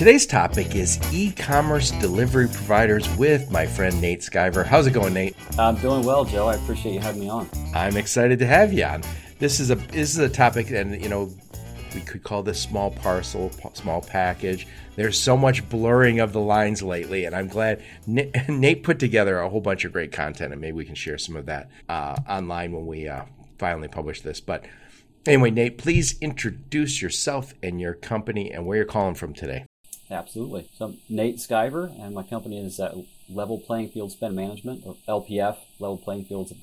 Today's topic is e commerce delivery providers with my friend Nate Skiver. How's it going, Nate? I'm doing well, Joe. I appreciate you having me on. I'm excited to have you on. This is a this is a topic, and you know, we could call this small parcel, small package. There's so much blurring of the lines lately, and I'm glad Nate put together a whole bunch of great content, and maybe we can share some of that uh, online when we uh, finally publish this. But anyway, Nate, please introduce yourself and your company and where you're calling from today. Absolutely. So I'm Nate Skiver, and my company is at Level Playing Field Spend Management, or LPF. Level Playing Field's a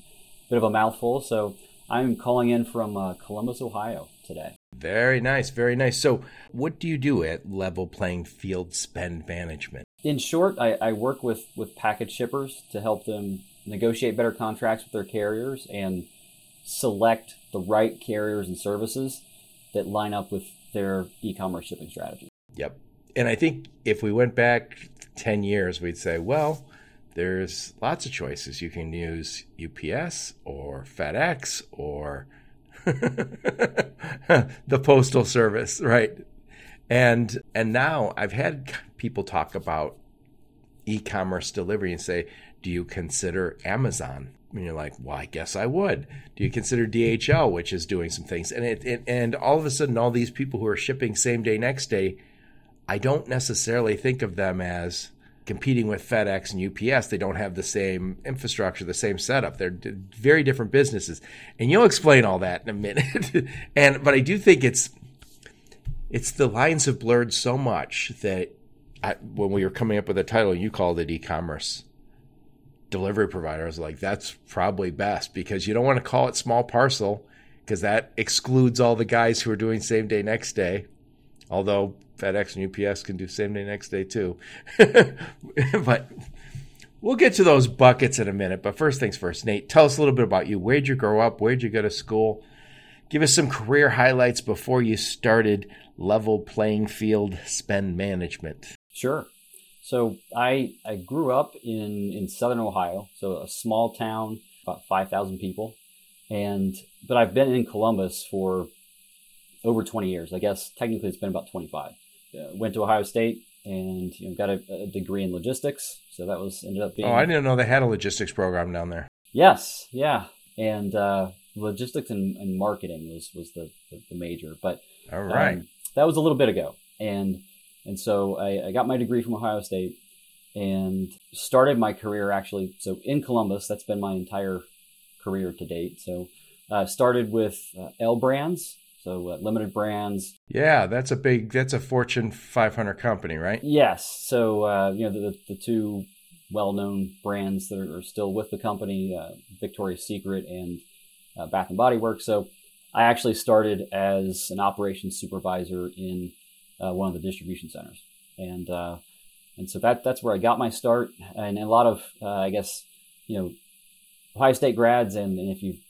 bit of a mouthful. So I'm calling in from uh, Columbus, Ohio today. Very nice, very nice. So, what do you do at Level Playing Field Spend Management? In short, I, I work with, with package shippers to help them negotiate better contracts with their carriers and select the right carriers and services that line up with their e commerce shipping strategy. Yep and I think if we went back 10 years, we'd say, well, there's lots of choices. You can use UPS or FedEx or the postal service, right? And and now I've had people talk about e-commerce delivery and say, "Do you consider Amazon?" And you're like, "Well, I guess I would." Do you consider DHL, which is doing some things? And it, it and all of a sudden, all these people who are shipping same day, next day I don't necessarily think of them as competing with FedEx and UPS. They don't have the same infrastructure, the same setup. They're very different businesses, and you'll explain all that in a minute. and but I do think it's it's the lines have blurred so much that I, when we were coming up with a title, you called it e-commerce delivery provider. I was like, that's probably best because you don't want to call it small parcel because that excludes all the guys who are doing same day, next day. Although FedEx and UPS can do same day, next day too. but we'll get to those buckets in a minute. But first things first, Nate, tell us a little bit about you. Where'd you grow up? Where'd you go to school? Give us some career highlights before you started level playing field spend management. Sure. So I I grew up in in southern Ohio, so a small town, about five thousand people, and but I've been in Columbus for over 20 years. I guess technically it's been about 25 uh, went to Ohio State and you know, got a, a, degree in logistics. So that was ended up being. Oh, I didn't know they had a logistics program down there. Yes, yeah, and uh, logistics and, and, marketing was was the, the, the major. But all right, um, that was a little bit ago, and and so I, I got my degree from Ohio State and started my career actually. So in Columbus, that's been my entire career to date. So uh, started with uh, L Brands, so uh, limited brands. Yeah, that's a big. That's a Fortune 500 company, right? Yes. So uh, you know the, the two well-known brands that are still with the company, uh, Victoria's Secret and uh, Bath and Body Works. So I actually started as an operations supervisor in uh, one of the distribution centers, and uh, and so that that's where I got my start. And a lot of I guess you know Ohio State grads, and, and, if you've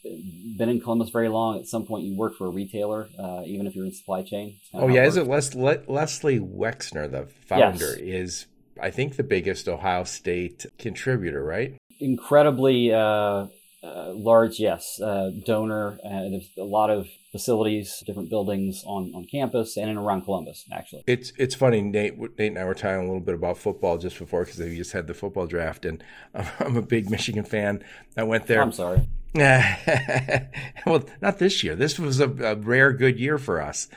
been in Columbus very long, at some point you work for a retailer, uh, even if you're in supply chain. Oh yeah, is it Les- Le- Leslie Wexner, the founder, yes. is I think the biggest Ohio State contributor, right? Incredibly uh, uh, large, yes, uh, donor. Uh, there's a lot of facilities, different buildings on, on campus and in around Columbus. Actually, it's it's funny. Nate, Nate and I were talking a little bit about football just before because they just had the football draft, and I'm a big Michigan fan. I went there. I'm sorry. well, not this year. This was a, a rare good year for us.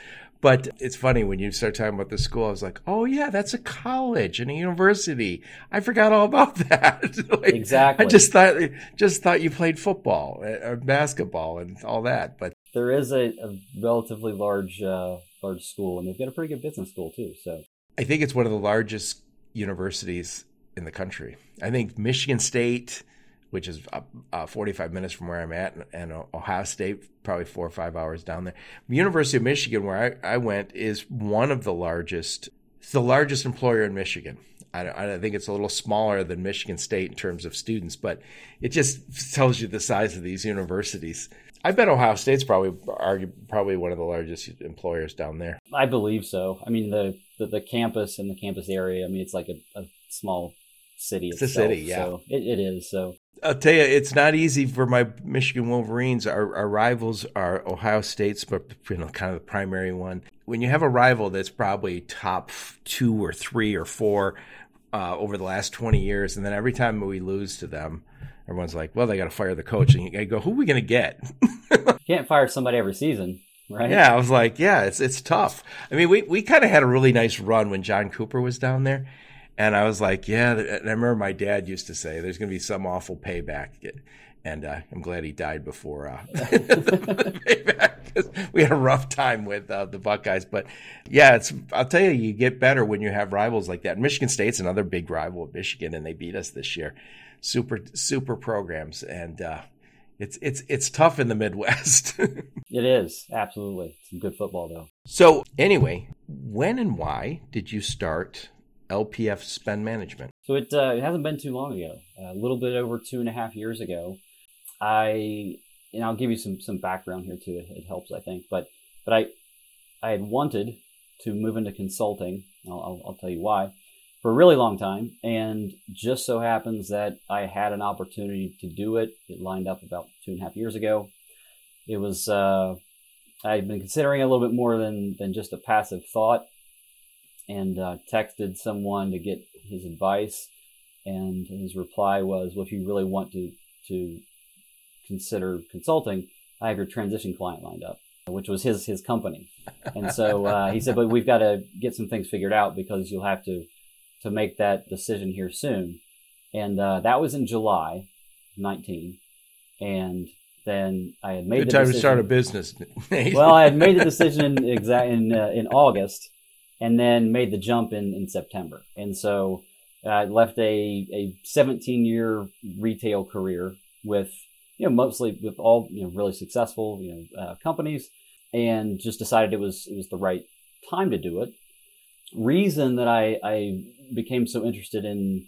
But it's funny when you start talking about the school, I was like, oh, yeah, that's a college and a university. I forgot all about that. like, exactly. I just thought, just thought you played football uh, or basketball and all that. But there is a, a relatively large, uh, large school, and they've got a pretty good business school too. So I think it's one of the largest universities in the country. I think Michigan State, which is uh, uh, 45 minutes from where I'm at, and Ohio State, probably four or five hours down there. University of Michigan, where I, I went, is one of the largest, it's the largest employer in Michigan. I, I think it's a little smaller than Michigan State in terms of students, but it just tells you the size of these universities. I bet Ohio State's probably probably one of the largest employers down there. I believe so. I mean, the the, the campus and the campus area. I mean, it's like a, a small city. It's itself, a city, yeah. So it, it is. So I'll tell you, it's not easy for my Michigan Wolverines. Our, our rivals are Ohio State's, but you know, kind of the primary one. When you have a rival that's probably top two or three or four uh, over the last twenty years, and then every time we lose to them, everyone's like, "Well, they got to fire the coach," and you go, "Who are we going to get?" you can't fire somebody every season. Right? Yeah, I was like, yeah, it's it's tough. I mean, we, we kind of had a really nice run when John Cooper was down there, and I was like, yeah. And I remember my dad used to say, "There's going to be some awful payback." And uh, I'm glad he died before uh, the payback. we had a rough time with uh, the Buckeyes, but yeah, it's. I'll tell you, you get better when you have rivals like that. Michigan State's another big rival of Michigan, and they beat us this year. Super, super programs, and uh, it's it's it's tough in the Midwest. it is absolutely some good football though. So anyway, when and why did you start LPF Spend Management? So it, uh, it hasn't been too long ago. A little bit over two and a half years ago, I and I'll give you some some background here too. It, it helps, I think. But but I I had wanted to move into consulting. I'll, I'll, I'll tell you why for a really long time, and just so happens that I had an opportunity to do it. It lined up about two and a half years ago. It was uh, I'd been considering a little bit more than than just a passive thought and uh, texted someone to get his advice. And his reply was, "Well, if you really want to to consider consulting, I have your transition client lined up." Which was his his company, and so uh, he said, "But we've got to get some things figured out because you'll have to to make that decision here soon." And uh, that was in July, nineteen, and then I had made Good the time decision. to start a business. well, I had made the decision in exact in uh, in August, and then made the jump in, in September. And so I left a, a 17 year retail career with, you know, mostly with all, you know, really successful, you know, uh, companies and just decided it was, it was the right time to do it. Reason that I, I became so interested in,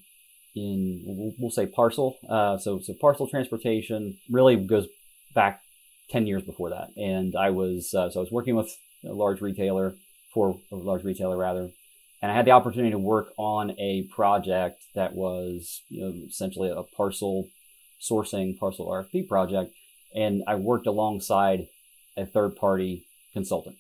in, we'll, we'll say parcel. Uh, so, so parcel transportation really goes back 10 years before that. And I was, uh, so I was working with a large retailer for a large retailer rather. And I had the opportunity to work on a project that was you know, essentially a parcel sourcing, parcel RFP project. And I worked alongside a third party consultant.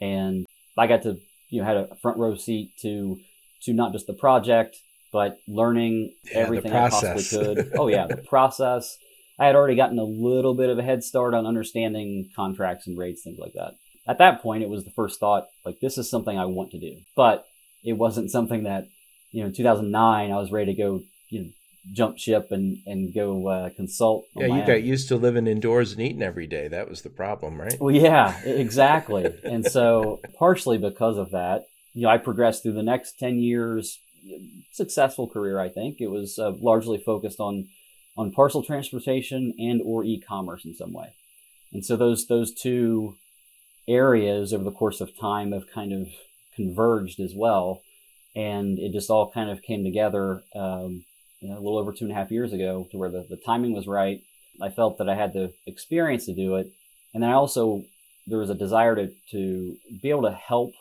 And I got to, you know, had a front row seat to, to not just the project, but learning Yeah, everything I possibly could. Oh yeah, the process. I had already gotten a little bit of a head start on understanding contracts and rates, things like that at that point it was the first thought like this is something i want to do but it wasn't something that you know in 2009 i was ready to go you know jump ship and and go uh, consult yeah, you own. got used to living indoors and eating every day. That was the problem, right? well yeah exactly and so partially because of that you know i progressed through the next 10 years successful career i think it was uh, largely focused on on parcel transportation and or e-commerce in some way and so those those two areas over the course of time have kind of converged as well. And it just all kind of came together um, you know, a little over two and a half years ago to where the, the timing was right. I felt that I had the experience to do it. And then I also, there was a desire to, to be able to help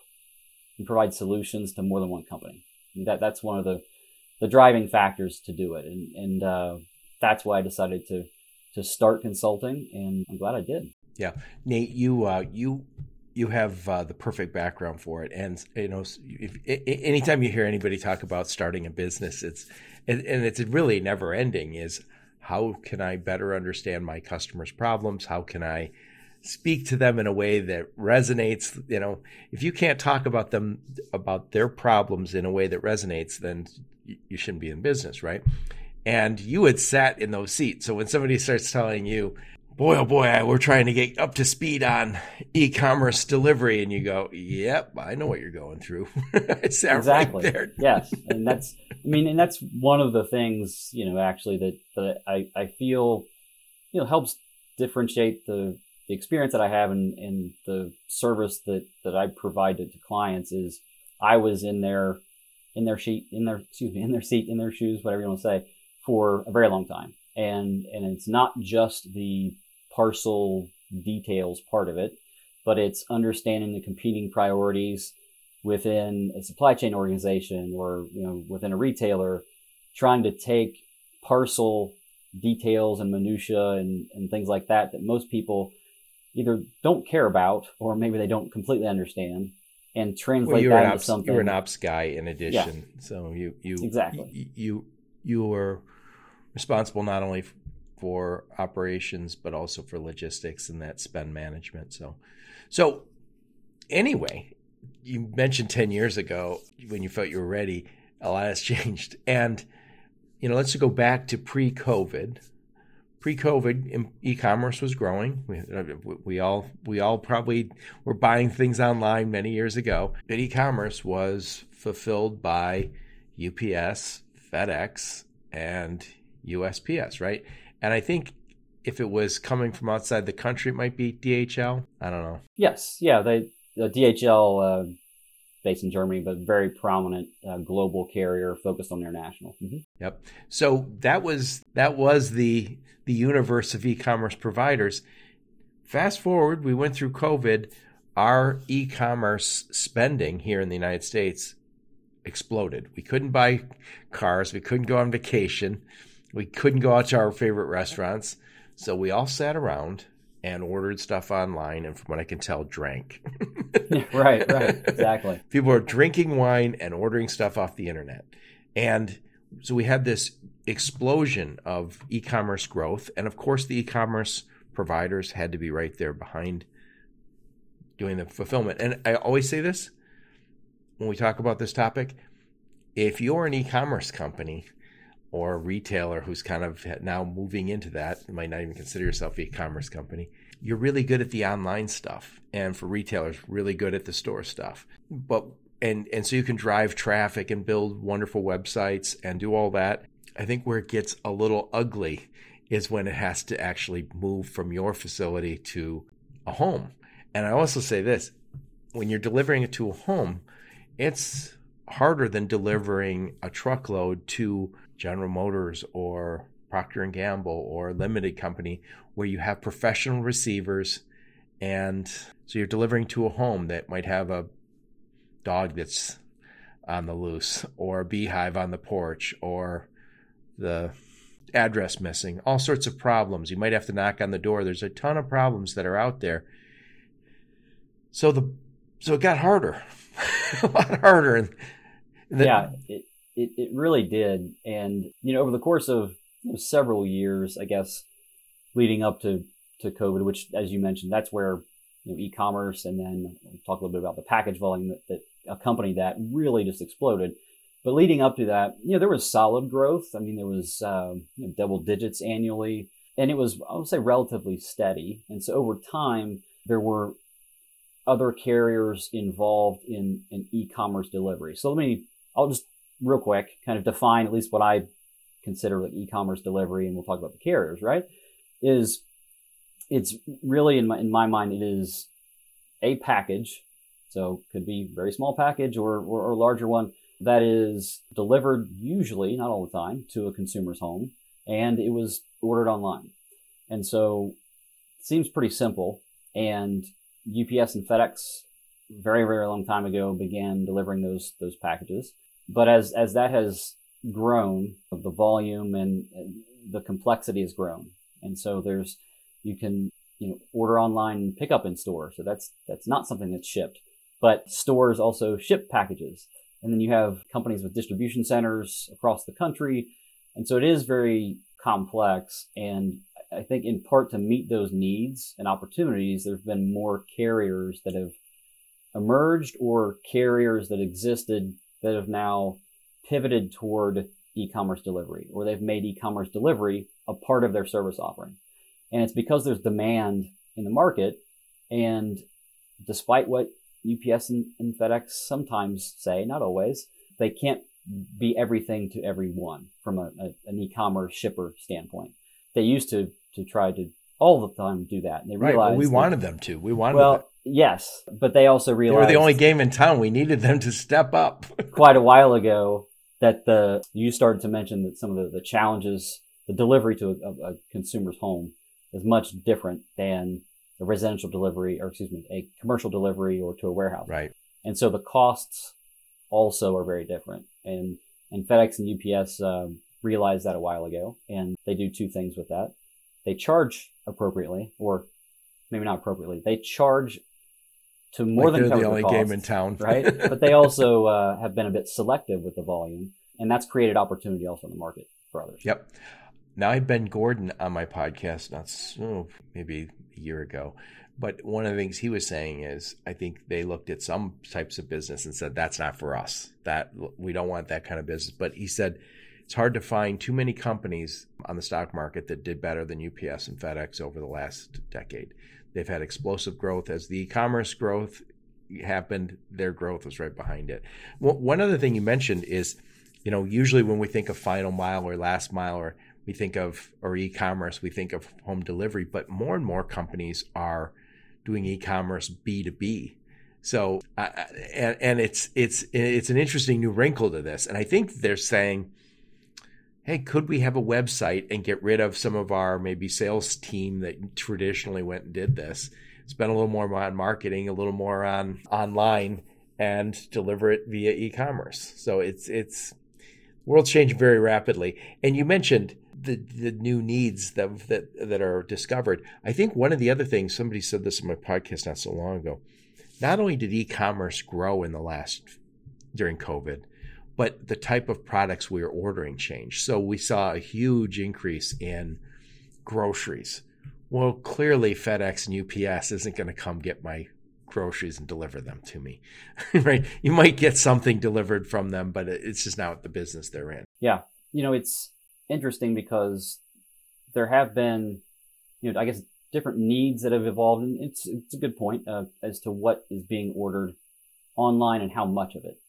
and provide solutions to more than one company. That, that's one of the, the driving factors to do it. And, and uh, that's why I decided to, to start consulting. And I'm glad I did. Yeah, Nate, you uh, you you have uh, the perfect background for it, and you know, if, i- anytime you hear anybody talk about starting a business, it's and, and it's really never ending. Is how can I better understand my customers' problems? How can I speak to them in a way that resonates? You know, if you can't talk about them about their problems in a way that resonates, then you shouldn't be in business, right? And you had sat in those seats. So when somebody starts telling you, boy, oh boy, we're trying to get up to speed on e-commerce delivery, and you go, "Yep, I know what you're going through." Exactly right there. yes and that's i mean and that's one of the things you know actually that that i i feel you know helps differentiate the the experience that i have and and the service that that i provide to, to clients is i was in there in their sheet, in their excuse me, in their seat, in their shoes, whatever you want to say, for a very long time. And and it's not just the parcel details part of it, but it's understanding the competing priorities within a supply chain organization or you know within a retailer, trying to take parcel details and minutia and, and things like that that most people either don't care about or maybe they don't completely understand and translate well, that into ops, something. You're an ops guy in addition, yeah. so you you exactly you, you you are responsible not only for operations but also for logistics and that spend management. So, so anyway, you mentioned ten years ago when you felt you were ready. A lot has changed, and you know, let's go back to pre-COVID pre-COVID, e-commerce was growing. We, we, all we all probably were buying things online many years ago. But e-commerce was fulfilled by UPS, FedEx, and USPS, right? And I think if it was coming from outside the country, it might be DHL. I don't know. Yes, yeah, they the DHL. Uh based in Germany, but very prominent uh, global carrier focused on international. Mm-hmm. Yep. So that was that was the the universe of e-commerce providers. Fast forward, we went through COVID. Our e-commerce spending here in the United States exploded. We couldn't buy cars. We couldn't go on vacation. We couldn't go out to our favorite restaurants. So we all sat around and ordered stuff online, and from what I can tell, drank. right, right, exactly. People are drinking wine and ordering stuff off the internet. And so we had this explosion of e commerce growth. And of course, the e commerce providers had to be right there behind doing the fulfillment. And I always say this when we talk about this topic if you're an e commerce company, or a retailer who's kind of now moving into that, you might not even consider yourself e-commerce company. You're really good at the online stuff, and for retailers, really good at the store stuff. But and and so you can drive traffic and build wonderful websites and do all that. I think where it gets a little ugly is when it has to actually move from your facility to a home. And I also say this, when you're delivering it to a home, it's harder than delivering a truckload to General Motors or Procter and Gamble or limited company where you have professional receivers and so you're delivering to a home that might have a dog that's on the loose or a beehive on the porch or the address missing all sorts of problems. You might have to knock on the door. There's a ton of problems that are out there. So the so it got harder a lot harder. And the, yeah it, it, it really did. And, you know, over the course of several years, I guess, leading up to, to COVID, which, as you mentioned, that's where you know, e-commerce and then we'll talk a little bit about the package volume that, that accompanied that really just exploded. But leading up to that, you know, there was solid growth. I mean, there was um, you know, double digits annually, and it was, I would say, relatively steady. And so over time, there were other carriers involved in, in e-commerce delivery. So let me, I'll just real quick, kind of define at least what I consider like e-commerce delivery, and we'll talk about the carriers, right? Is it's really in my in my mind it is a package, so could be very small package or, or, or larger one that is delivered usually not all the time to a consumer's home, and it was ordered online, and so seems pretty simple. And UPS and FedEx very very long time ago began delivering those those packages but as as that has grown, the volume and, and the complexity has grown, and so there's you can you know order online and pick up in store. So that's that's not something that's shipped, but stores also ship packages, and then you have companies with distribution centers across the country, and so it is very complex. And I think in part to meet those needs and opportunities, there's been more carriers that have emerged or carriers that existed that have now pivoted toward e-commerce delivery or they've made e-commerce delivery a part of their service offering. And it's because there's demand in the market. And despite what UPS and, and FedEx sometimes say, not always, they can't be everything to everyone from a, a, an e-commerce shipper standpoint. They used to to try to all the time do that. And they Right. realize Well, we that- wanted them to. We wanted well, them. yes, but they also They realized were the only game in town. We needed them to step up. quite a while ago that the you started to mention that some of the, the challenges, the delivery to a, a consumer's home is much different than a residential delivery, or excuse me, a commercial delivery or to a warehouse. right. And so the costs also are very different. And and FedEx and UPS um, realized that a while ago, and they do two things with that. They charge appropriately, or maybe not appropriately. They charge to more Like than they're cover the only costs, game in town. right? but they also uh, have been a bit selective with the volume, and that's created opportunity also in the market for others. Yep. Now I had Ben Gordon on my podcast, not so maybe a year ago, but one of the things he was saying is I think they looked at some types of business and said that's not for us. That we don't want that kind of business. But he said it's hard to find too many companies on the stock market that did better than UPS and FedEx over the last decade. They've had explosive growth as the e-commerce growth happened. Their growth was right behind it. Well, one other thing you mentioned is, you know, usually when we think of final mile or last mile or we think of or e-commerce, we think of home delivery, but more and more companies are doing e-commerce B2B. So, uh, and, and it's it's it's an interesting new wrinkle to this, and I think they're saying, hey, could we have a website and get rid of some of our maybe sales team that traditionally went and did this, spend a little more on marketing, a little more on online, and deliver it via e-commerce. So it's it's world's changing very rapidly, and you mentioned the the new needs that that that are discovered. I think one of the other things somebody said this in my podcast not so long ago. Not only did e-commerce grow in the last during COVID, but the type of products we were ordering changed. So we saw a huge increase in groceries. Well, clearly FedEx and UPS isn't going to come get my groceries and deliver them to me, right? You might get something delivered from them, but it's just not the business they're in. Yeah, you know, it's interesting because there have been, you know, I guess different needs that have evolved, and it's it's a good point uh, as to what is being ordered online and how much of it,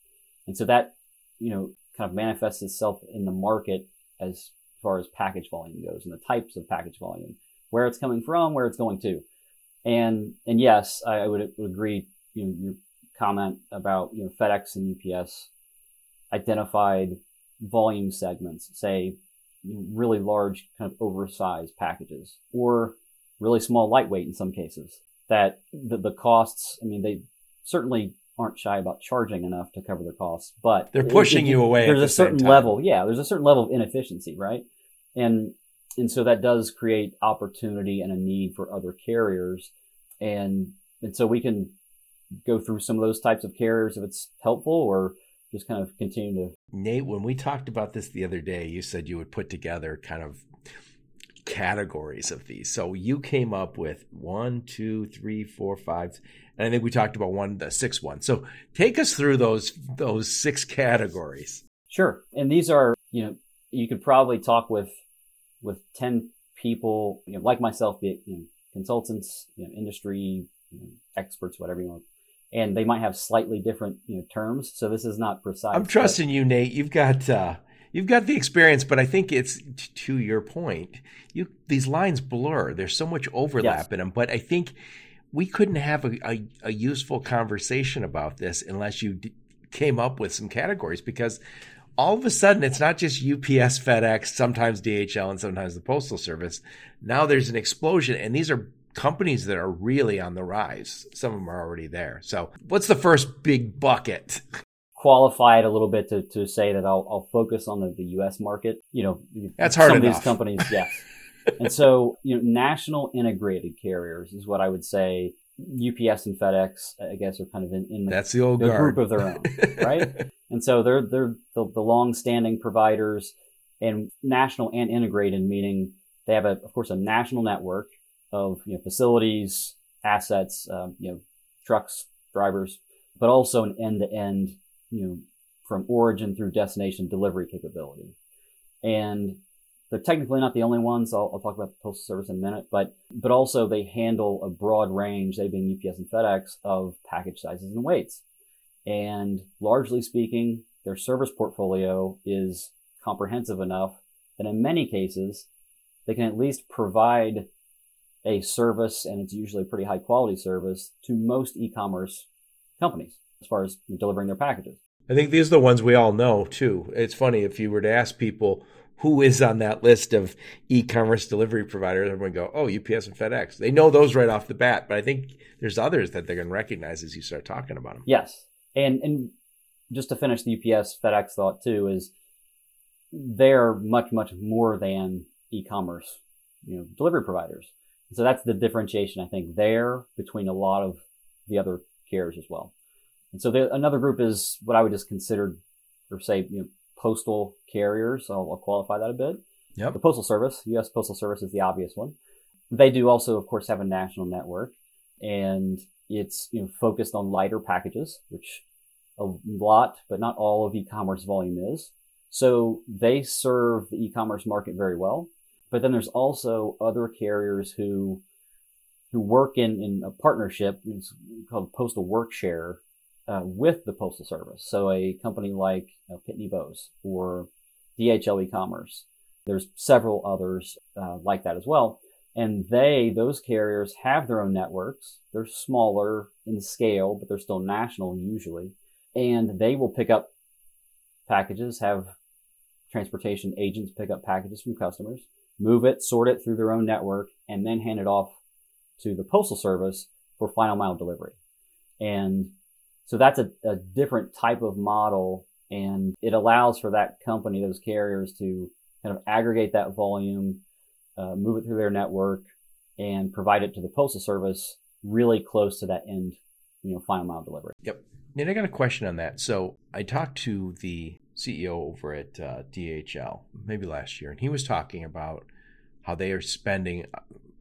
and so that you know kind of manifests itself in the market as far as package volume goes and the types of package volume, where it's coming from, where it's going to, and and yes, I, I would, would agree. You know, your comment about you know FedEx and UPS identified volume segments, say really large, kind of oversized packages, or really small, lightweight in some cases. That the, the costs, I mean, they certainly aren't shy about charging enough to cover the costs, but They're pushing you away at There's the a certain level, yeah. There's a certain level of inefficiency, right? And and so that does create opportunity and a need for other carriers, and and so we can go through some of those types of carriers if it's helpful, or just kind of continue to Nate, when we talked about this the other day, you said you would put together kind of categories of these. So you came up with one, two, three, four, five, and I think we talked about one, the sixth one. So take us through those those six categories. Sure. And these are, you know, you could probably talk with with 10 people, you know, like myself, be it you know, consultants, you know, industry you know, experts, whatever you want. And they might have slightly different, you know, terms. So this is not precise. I'm trusting you, Nate. You've got uh, you've got the experience, but I think it's t- to your point. You these lines blur. There's so much overlap Yes. in them, but I think we couldn't have a, a, a useful conversation about this unless you d- came up with some categories because all of a sudden it's not just UPS, FedEx, sometimes DHL, and sometimes the Postal Service. Now there's an explosion, and these are companies that are really on the rise. Some of them are already there. So, what's the first big bucket? qualify it a little bit to, to say that I'll, I'll focus on the, the U.S. market. You know, That's hard some of enough. these companies, yes. And so, you know, national integrated carriers is what I would say. UPS and FedEx, I guess, are kind of in, in the, That's the old group of their own, right? and so they're they're the, the long-standing providers and national and integrated, meaning they have a, of course, a national network of you know facilities, assets, um, you know, trucks, drivers, but also an end-to-end, you know, from origin through destination delivery capability. And they're technically not the only ones. I'll, I'll talk about the postal service in a minute, but but also they handle a broad range, they being UPS and FedEx, of package sizes and weights. And largely speaking, their service portfolio is comprehensive enough that in many cases they can at least provide a service, and it's usually a pretty high quality service to most e-commerce companies as far as delivering their packages. I think these are the ones we all know too. It's funny if you were to ask people who is on that list of e-commerce delivery providers, everyone go, "Oh, UPS and FedEx." They know those right off the bat, but I think there's others that they're going to recognize as you start talking about them. Yes, and and just to finish the UPS FedEx thought too is they're much much more than e-commerce, you know, delivery providers. So that's the differentiation I think there between a lot of the other carriers as well. And so the, another group is what I would just consider, or say, you know, postal carriers. I'll, I'll qualify that a bit. Yep. The Postal Service, U.S. Postal Service is the obvious one. They do also, of course, have a national network, and it's you know focused on lighter packages, which a lot, but not all of e-commerce volume is. So they serve the e-commerce market very well. But then there's also other carriers who who work in, in a partnership it's called Postal Work Share uh, with the Postal Service. So a company like uh, Pitney Bowes or DHL e-commerce. There's several others uh, like that as well. And they, those carriers have their own networks. They're smaller in scale, but they're still national usually. And they will pick up packages, have transportation agents pick up packages from customers, move it, sort it through their own network, and then hand it off to the postal service for final mile delivery. And so that's a, a different type of model and it allows for that company, those carriers to kind of aggregate that volume, uh, move it through their network and provide it to the postal service really close to that end, you know, final mile delivery. Yep. And I got a question on that. So I talked to the CEO over at uh, DHL maybe last year, and he was talking about how they are spending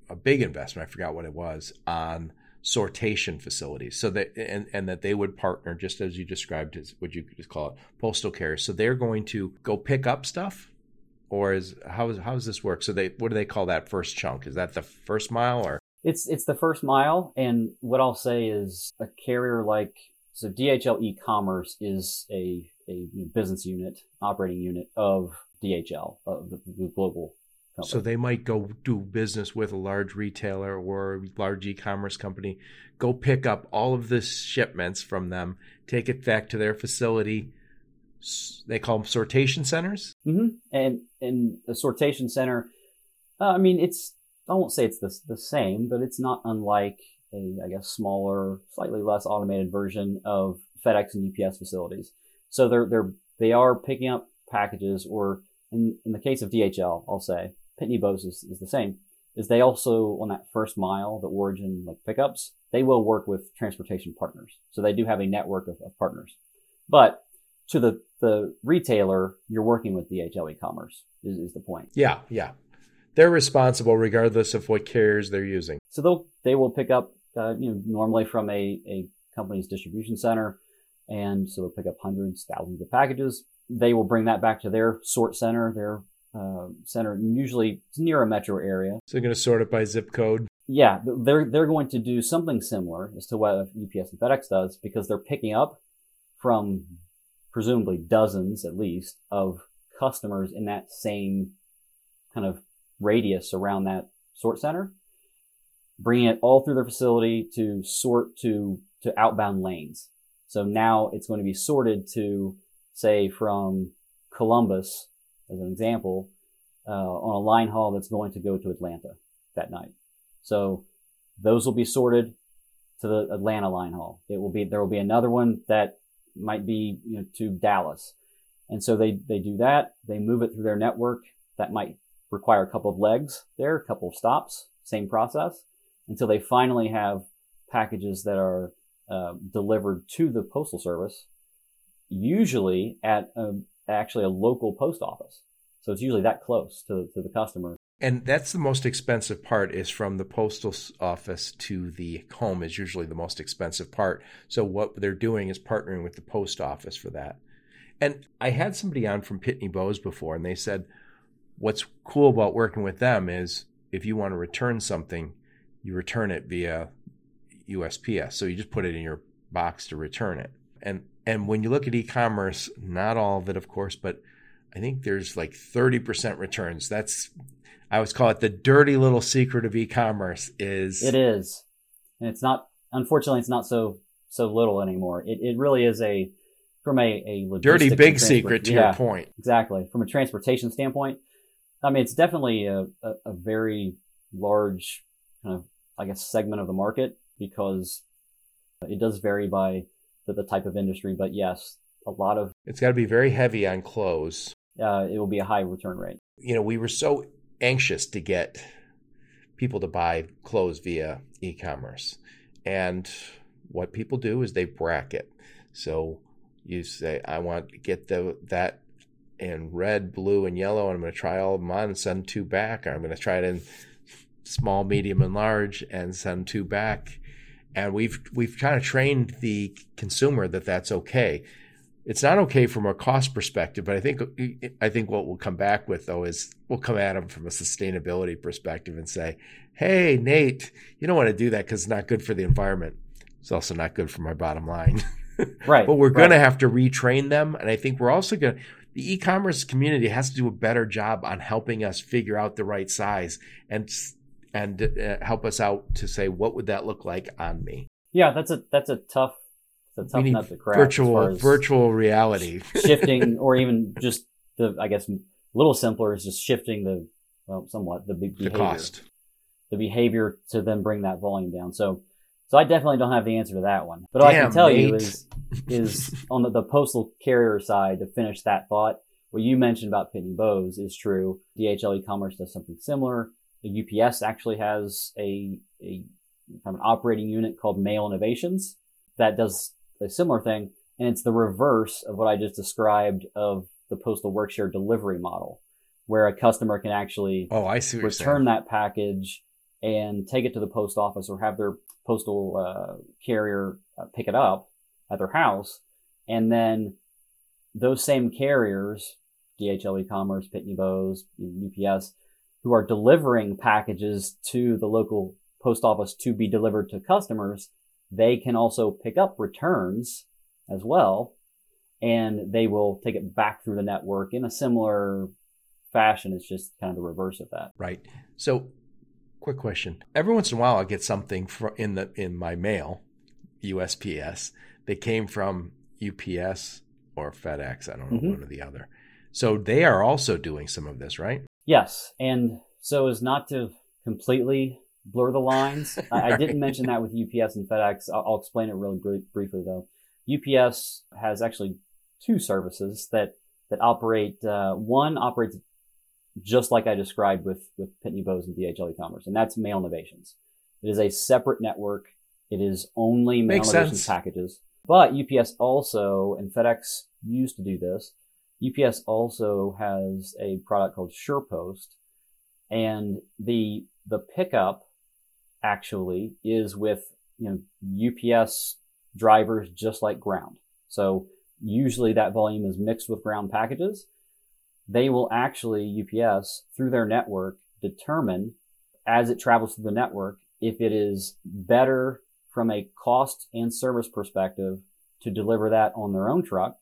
a big investment. I forgot what it was on sortation facilities. So that and, and that they would partner just as you described as what you just call it postal carriers. So they're going to go pick up stuff or is how is how does this work? So they what do they call that first chunk? Is that the first mile or it's it's the first mile and what I'll say is a carrier like so DHL e-commerce is a a business unit, operating unit of DHL, of the, the global So they might go do business with a large retailer or a large e-commerce company, go pick up all of the shipments from them, take it back to their facility. They call them sortation centers. Mm-hmm. And and a sortation center, uh, I mean, it's I won't say it's the the same, but it's not unlike a I guess smaller, slightly less automated version of FedEx and UPS facilities. So they're they're they are picking up packages, or in in the case of DHL, I'll say Pitney Bowes is, is the same. Is they also on that first mile, the origin like pickups, they will work with transportation partners. So they do have a network of, of partners. But to the the retailer, you're working with DHL e-commerce is, is the point. Yeah, yeah. They're responsible regardless of what carriers they're using. So they'll they will pick up uh, you know normally from a, a company's distribution center and so they'll pick up hundreds, thousands of packages. They will bring that back to their sort center, their uh, center, usually it's near a metro area. So they're going to sort it by zip code. Yeah, they're they're going to do something similar as to what UPS and FedEx does because they're picking up from presumably dozens at least of customers in that same kind of radius around that sort center, bringing it all through their facility to sort to to outbound lanes. So now it's going to be sorted to, say, from Columbus, as an example, uh, on a line haul that's going to go to Atlanta that night. So those will be sorted to the Atlanta line haul. It will be there will be another one that might be you know, to Dallas, and so they they do that. They move it through their network. That might require a couple of legs there, a couple of stops, same process, until they finally have packages that are uh, delivered to the postal service, usually at a, actually a local post office. So it's usually that close to, to the customer. And that's the most expensive part is from the postal office to the home is usually the most expensive part. So what they're doing is partnering with the post office for that. And I had somebody on from Pitney Bowes before and they said what's cool about working with them is if you want to return something, you return it via USPS. So you just put it in your box to return it. And and when you look at e-commerce, not all of it, of course, but I think there's like 30% returns. That's I always call it the dirty little secret of e-commerce is It is, and it's not. Unfortunately, it's not so so little anymore. It it really is a from a a dirty big secret to transport- your yeah, point. Exactly. From a transportation standpoint, I mean, it's definitely a, a, a very large kind of, I guess, segment of the market because it does vary by the, the type of industry. But yes, a lot of It's got to be very heavy on clothes. uh, it will be a high return rate. You know, we were so anxious to get people to buy clothes via e-commerce. And what people do is they bracket. So you say, I want to get the that in red, blue, and yellow, and I'm going to try all of them on and send two back. Or I'm going to try it in small, medium, and large and send two back. And we've we've kind of trained the consumer that that's okay. It's not okay from a cost perspective, but I think I think what we'll come back with though is we'll come at them from a sustainability perspective and say, "Hey, Nate, you don't want to do that because it's not good for the environment. It's also not good for my bottom line." Right. but we're right. going to have to retrain them, and I think we're also going to. The e-commerce community has to do a better job on helping us figure out the right size and and uh, help us out to say what would that look like on me. Yeah, that's a that's a tough that's a tough nut to crack. virtual as virtual reality. shifting, or even just the I guess a little simpler is just shifting the well somewhat the be- the cost. the behavior to then bring that volume down. So so I definitely don't have the answer to that one. But all I can tell you is is on the, the postal carrier side to finish that thought. What you mentioned about Pitney Bowes is true. DHL e-commerce does something similar. The UPS actually has a, a kind of an operating unit called Mail Innovations that does a similar thing. And it's the reverse of what I just described of the postal workshare delivery model, where a customer can actually Oh, I see return that package and take it to the post office or have their postal uh, carrier uh, pick it up at their house. And then those same carriers, DHL e-commerce, Pitney Bowes, UPS, who are delivering packages to the local post office to be delivered to customers, they can also pick up returns as well. And they will take it back through the network in a similar fashion. It's just kind of the reverse of that. Right. So, quick question. Every once in a while, I get something in the in my mail, USPS. They came from UPS or FedEx. I don't know Mhm. one or the other. So they are also doing some of this, right? Yes, and so as not to completely blur the lines, I, I didn't mention that with UPS and FedEx. I'll, I'll explain it really br- briefly though. UPS has actually two services that that operate. Uh, one operates just like I described with with Pitney Bowes and DHL e-commerce, and that's Mail Innovations. It is a separate network. It is only Mail Makes Innovations sense. packages. But UPS also, and FedEx used to do this. UPS also has a product called SurePost, and the the pickup actually is with you know UPS drivers just like ground. So usually that volume is mixed with ground packages. They will actually UPS through their network determine as it travels through the network if it is better from a cost and service perspective to deliver that on their own truck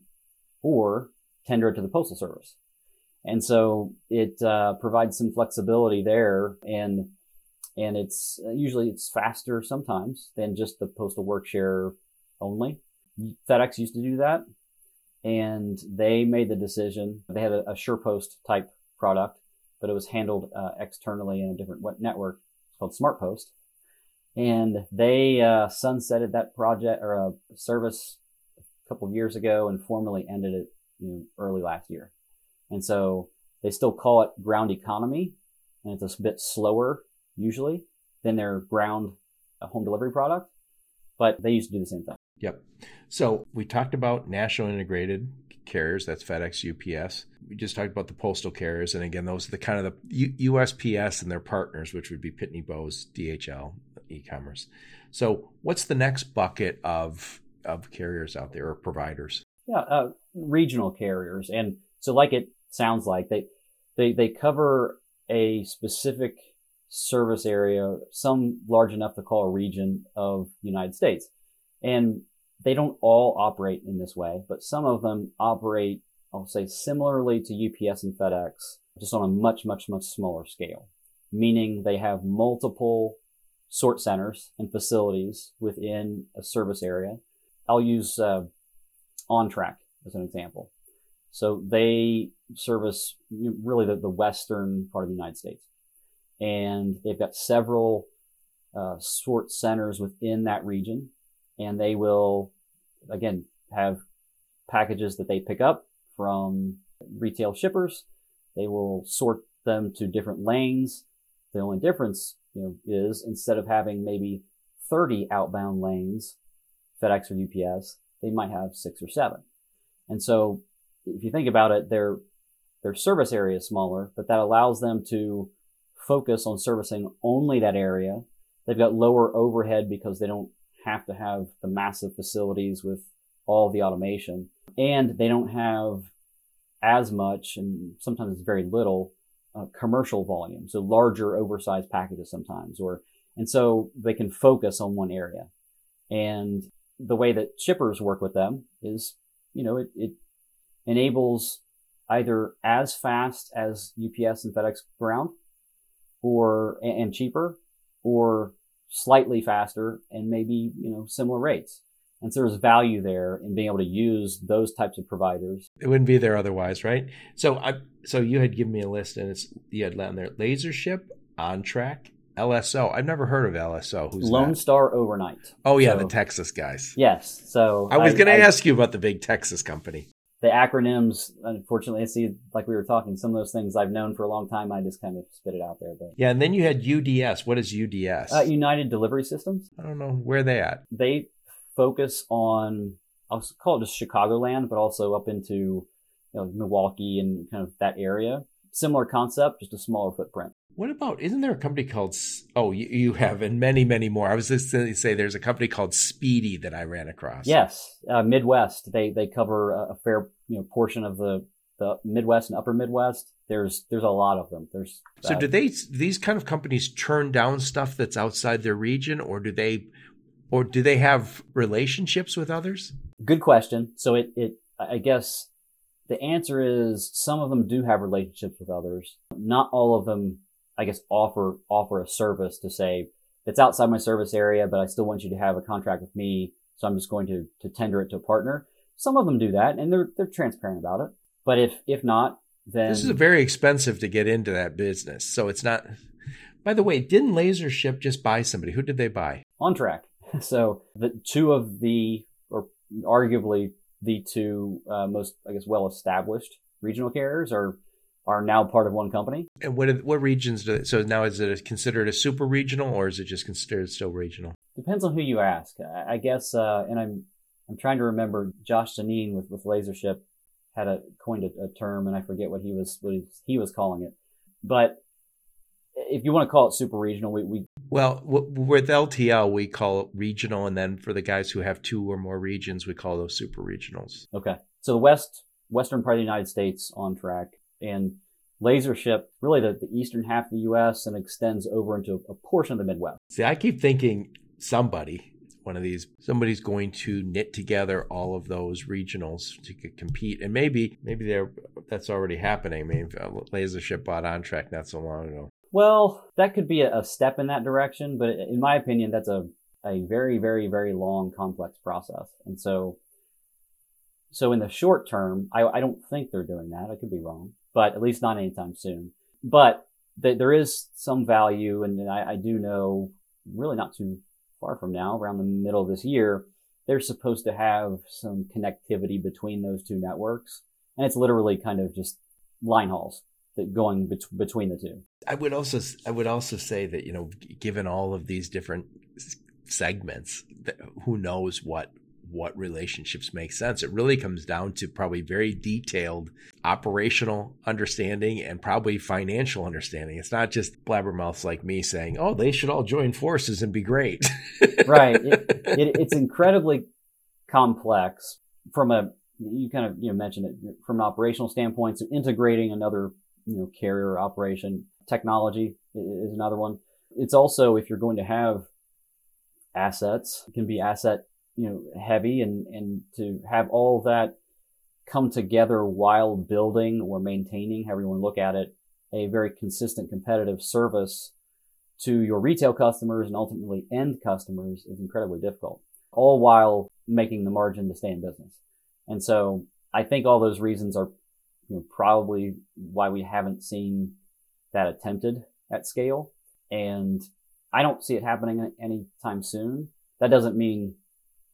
or tender it to the postal service. And so it uh, provides some flexibility there, and and it's uh, usually it's faster sometimes than just the postal work share only. FedEx used to do that, and they made the decision. They had a, a SurePost type product, but it was handled uh, externally in a different network called SmartPost, and they uh, sunsetted that project or a service a couple of years ago and formally ended it you know, early last year. And so they still call it ground economy, and it's a bit slower usually than their ground uh, home delivery product, but they used to do the same thing. Yep. So we talked about national integrated carriers. That's FedEx, UPS. We just talked about the postal carriers, and again, those are the kind of the USPS and their partners, which would be Pitney Bowes, DHL, e-commerce. So what's the next bucket of of carriers out there or providers? Yeah, uh, regional carriers, and so like it sounds like they they they cover a specific service area, some large enough to call a region of the United States, and they don't all operate in this way, but some of them operate, I'll say, similarly to UPS and FedEx, just on a much much much smaller scale. meaning they have multiple sort centers and facilities within a service area. I'll use uh, OnTrac as an example. So they service really the, the western part of the United States. And they've got several uh, sort centers within that region. And they will, again, have packages that they pick up from retail shippers. They will sort them to different lanes. The only difference, you know, is instead of having maybe 30 outbound lanes, FedEx or UPS, they might have six or seven. And so if you think about it, their, their service area is smaller, but that allows them to focus on servicing only that area. They've got lower overhead because they don't have to have the massive facilities with all the automation and they don't have as much and sometimes it's very little uh, commercial volume. So larger oversized packages sometimes or, and so they can focus on one area. And the way that shippers work with them is, you know, it, it enables either as fast as UPS and FedEx ground or, and cheaper or slightly faster and maybe, you know, similar rates. And so there's value there in being able to use those types of providers. It wouldn't be there otherwise, right? So I so you had given me a list and it's you had on there LaserShip, OnTrac, LSO. I've never heard of LSO. Who's Lone that? Star Overnight. Oh yeah, So- the Texas guys. Yes. So I was going to ask you about the big Texas company. the acronyms. Unfortunately, I see like we were talking. Some of those things I've known for a long time. I just kind of spit it out there. But Yeah, and then you had UDS. What is UDS? uh, United Delivery Systems. I don't know where they at. They focus on I'll call it just Chicagoland, but also up into you know, Milwaukee and kind of that area. Similar concept, just a smaller footprint. What about? Isn't there a company called? Oh, you, you have, and many, many more. I was just going to say there's a company called Speedy that I ran across. Yes, uh, Midwest. They they cover a, fair you know portion of the the Midwest and Upper Midwest. There's there's a lot of them. There's So uh, do they? These kind of companies turn down stuff that's outside their region, or do they, or do they have relationships with others? Good question. So it, it, I guess the answer is some of them do have relationships with others. Not all of them, I guess, offer, offer a service to say it's outside my service area, but I still want you to have a contract with me. So I'm just going to, to tender it to a partner. Some of them do that and they're, they're transparent about it. But if, if not, then This is very expensive to get into that business, so it's not. By the way, didn't LaserShip just buy somebody? Who did they buy? OnTrac. So the two of the, or arguably the two uh, most, I guess, well established regional carriers are are now part of one company. And what what regions do? They, so now is it considered a super regional, or is it just considered still regional? Depends on who you ask. I, guess, uh, and I'm I'm trying to remember. Josh Deneen with with LaserShip had a coined a, a term, and I forget what he was what he, he was calling it. But if you want to call it super regional, we, we Well, w- with LTL, we call it regional, and then for the guys who have two or more regions, we call those super regionals. okay. So the west western part of the United States OnTrac, and LaserShip really the, the eastern half of the U.S. and extends over into a portion of the Midwest. See, I keep thinking somebody, one of these, somebody's going to knit together all of those regionals to compete, and maybe, maybe they're that's already happening. I mean, uh, LaserShip bought OnTrac not so long ago. Well, that could be a, a step in that direction, but in my opinion, that's a, a very, very, very long, complex process. And so, so in the short term, I, I don't think they're doing that. I could be wrong, but at least not anytime soon. But th- there is some value, and I, I do know really not too far from now, around the middle of this year, they're supposed to have some connectivity between those two networks. And it's literally kind of just line hauls that going bet- between the two. I would also I would also say that you know, given all of these different segments, who knows what what relationships make sense. It really comes down to probably very detailed operational understanding and probably financial understanding. It's not just blabbermouths like me saying, "Oh, they should all join forces and be great." right. It, it, it's incredibly complex from a you kind of you know mentioned it from an operational standpoint. So integrating another you know carrier operation technology is another one. It's also if you're going to have assets, it can be asset you know heavy and and to have all that come together while building or maintaining, however you want to look at it, a very consistent competitive service to your retail customers and ultimately end customers is incredibly difficult, all while making the margin to stay in business. And so I think all those reasons are you know, probably why we haven't seen that attempted at scale. And I don't see it happening anytime soon. That doesn't mean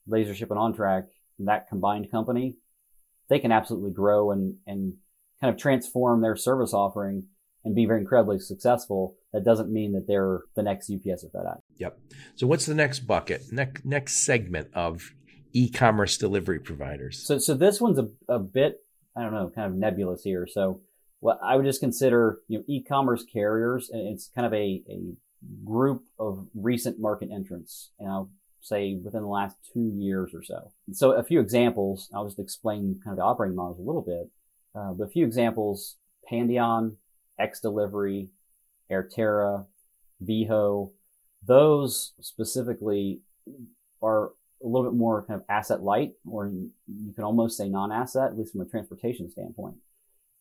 Lasership and OnTrac, that combined company, they can absolutely grow and, and kind of transform their service offering and be very incredibly successful. That doesn't mean that they're the next UPS or FedEx. Yep. So what's the next bucket, next next segment of e-commerce delivery providers? So so this one's a, a bit I don't know, kind of nebulous here. So what I would just consider, you know, e-commerce carriers, and it's kind of a, a group of recent market entrants. And I'll say within the last two years or so. So a few examples, I'll just explain kind of the operating models a little bit. Uh, but a few examples, Pandion, X Delivery, Airterra, Veho, those specifically are a little bit more kind of asset light, or you can almost say non-asset, at least from a transportation standpoint.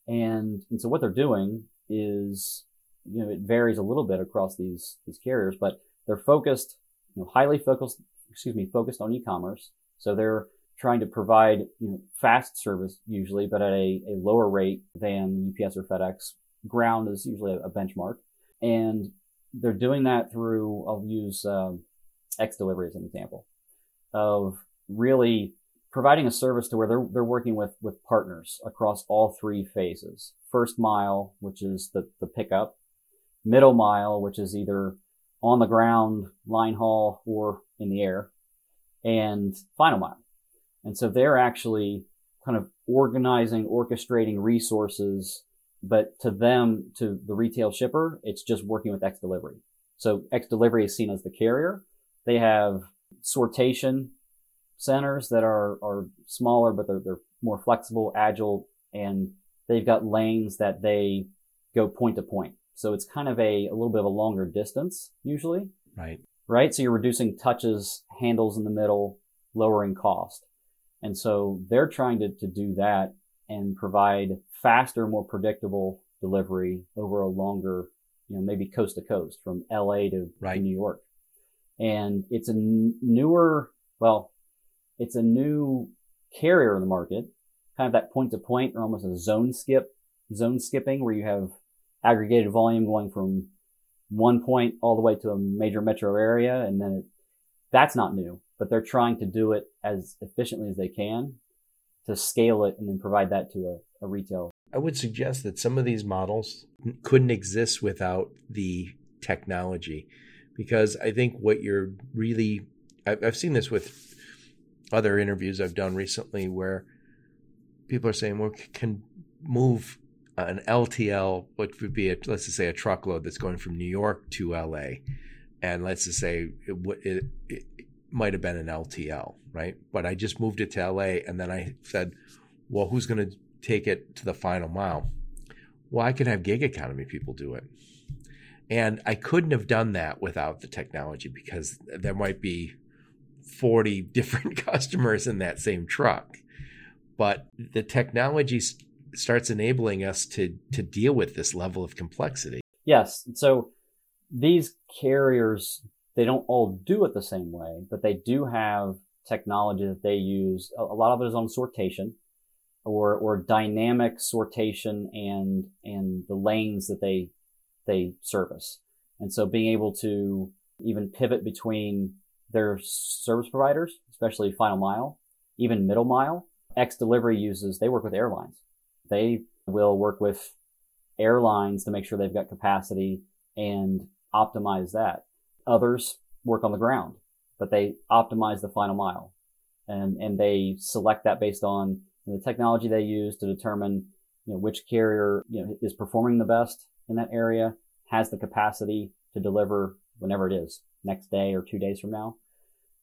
And, and so what they're doing is, you know, it varies a little bit across these, these carriers, but they're focused, you know, highly focused, excuse me, focused on e-commerce. So they're trying to provide, you know, fast service usually, but at a, a lower rate than UPS or FedEx. Ground is usually a, a benchmark. And they're doing that through, I'll use, um, X delivery as an example of really providing a service to where they're, they're working with, with partners across all three phases. First mile, which is the, the pickup, middle mile, which is either on the ground, line haul, or in the air, and final mile. And so they're actually kind of organizing, orchestrating resources, but to them, to the retail shipper, it's just working with X delivery. So X delivery is seen as the carrier. They have sortation centers that are, are smaller, but they're, they're more flexible, agile, and they've got lanes that they go point to point. So it's kind of a, a little bit of a longer distance usually. Right. Right. So you're reducing touches, handles in the middle, lowering cost. And so they're trying to, to do that and provide faster, more predictable delivery over a longer, you know, maybe coast to coast from LA to, right. to New York and it's a n- newer, well, it's a new carrier in the market, kind of that point to point or almost a zone skip, zone skipping where you have aggregated volume going from one point all the way to a major metro area. And then it, that's not new, but they're trying to do it as efficiently as they can to scale it and then provide that to a, a retail. I would suggest that some of these models couldn't exist without the technology because I think what you're really, I've seen this with other interviews I've done recently where people are saying, well, can move an LTL, which would be, a, let's just say, a truckload that's going from New York to LA. And let's just say it, it, it might have been an LTL, right? But I just moved it to LA and then I said, well, who's going to take it to the final mile? Well, I can have gig economy people do it. And I couldn't have done that without the technology because there might be 40 different customers in that same truck. But the technology starts enabling us to, to deal with this level of complexity. Yes. So these carriers, they don't all do it the same way, but they do have technology that they use. A lot of it is on sortation or, or dynamic sortation and, and the lanes that they they service. And so being able to even pivot between their service providers, especially final mile, even middle mile, X delivery uses, they work with airlines. They will work with airlines to make sure they've got capacity and optimize that. Others work on the ground, but they optimize the final mile and, and they select that based on the technology they use to determine you know, which carrier you know, is performing the best in that area has the capacity to deliver whenever it is, next day or two days from now.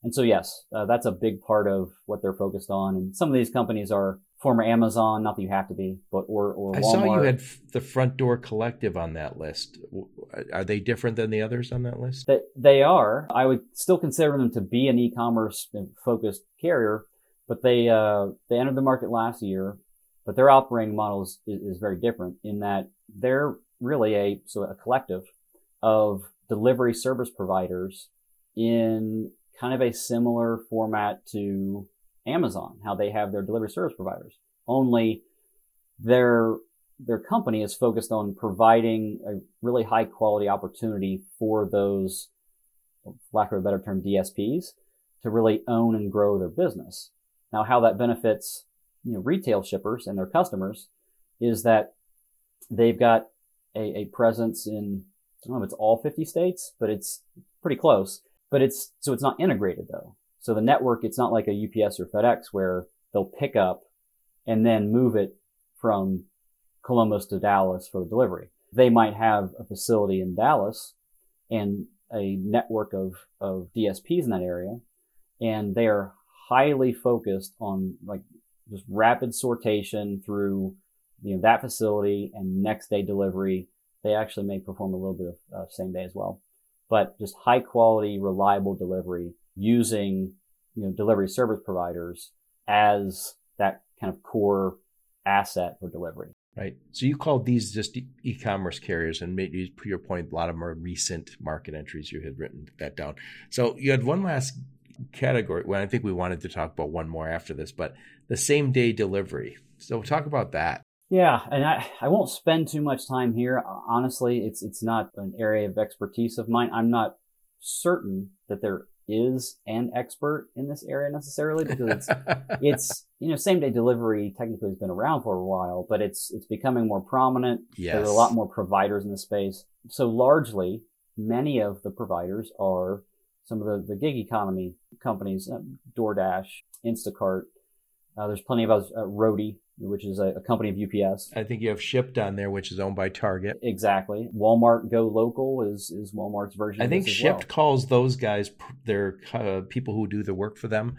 And so, yes, uh, that's a big part of what they're focused on. And some of these companies are former Amazon, not that you have to be, but or or Walmart. I saw you had the Front Door Collective on that list. Are they different than the others on that list? They, they are. I would still consider them to be an e-commerce focused carrier, but they uh, they entered the market last year. But their operating model is, is very different in that they're really a so a collective of delivery service providers in kind of a similar format to Amazon, how they have their delivery service providers. Only their their company is focused on providing a really high quality opportunity for those, lack of a better term, DSPs to really own and grow their business. Now, how that benefits you know retail shippers and their customers is that they've got a, a presence in I don't know if it's all 50 states, but it's pretty close. But it's so it's not integrated though. So the network, it's not like a UPS or FedEx where they'll pick up and then move it from Columbus to Dallas for the delivery. They might have a facility in Dallas and a network of, of DSPs in that area. And they are highly focused on like just rapid sortation through, you know, that facility and next day delivery. They actually may perform a little bit of uh, same day as well, but just high quality, reliable delivery using, you know, delivery service providers as that kind of core asset for delivery. Right. So you called these just e- commerce carriers, and maybe to your point, a lot of more recent market entries. You had written that down. So you had one last category. Well, I think we wanted to talk about one more after this, but the same day delivery. So talk about that. Yeah, and I, I won't spend too much time here. Honestly, it's it's not an area of expertise of mine. I'm not certain that there is an expert in this area necessarily because it's it's you know same day delivery technically has been around for a while, but it's it's becoming more prominent. Yes. There's a lot more providers in the space. So largely, many of the providers are some of the, the gig economy companies, uh, DoorDash, Instacart. Uh, there's plenty of others, uh, Roadie, which is a, a, company of UPS. I think you have Shipt on there, which is owned by Target. Exactly. Walmart Go Local is is Walmart's version. I think Shipt well. calls those guys their uh, people who do the work for them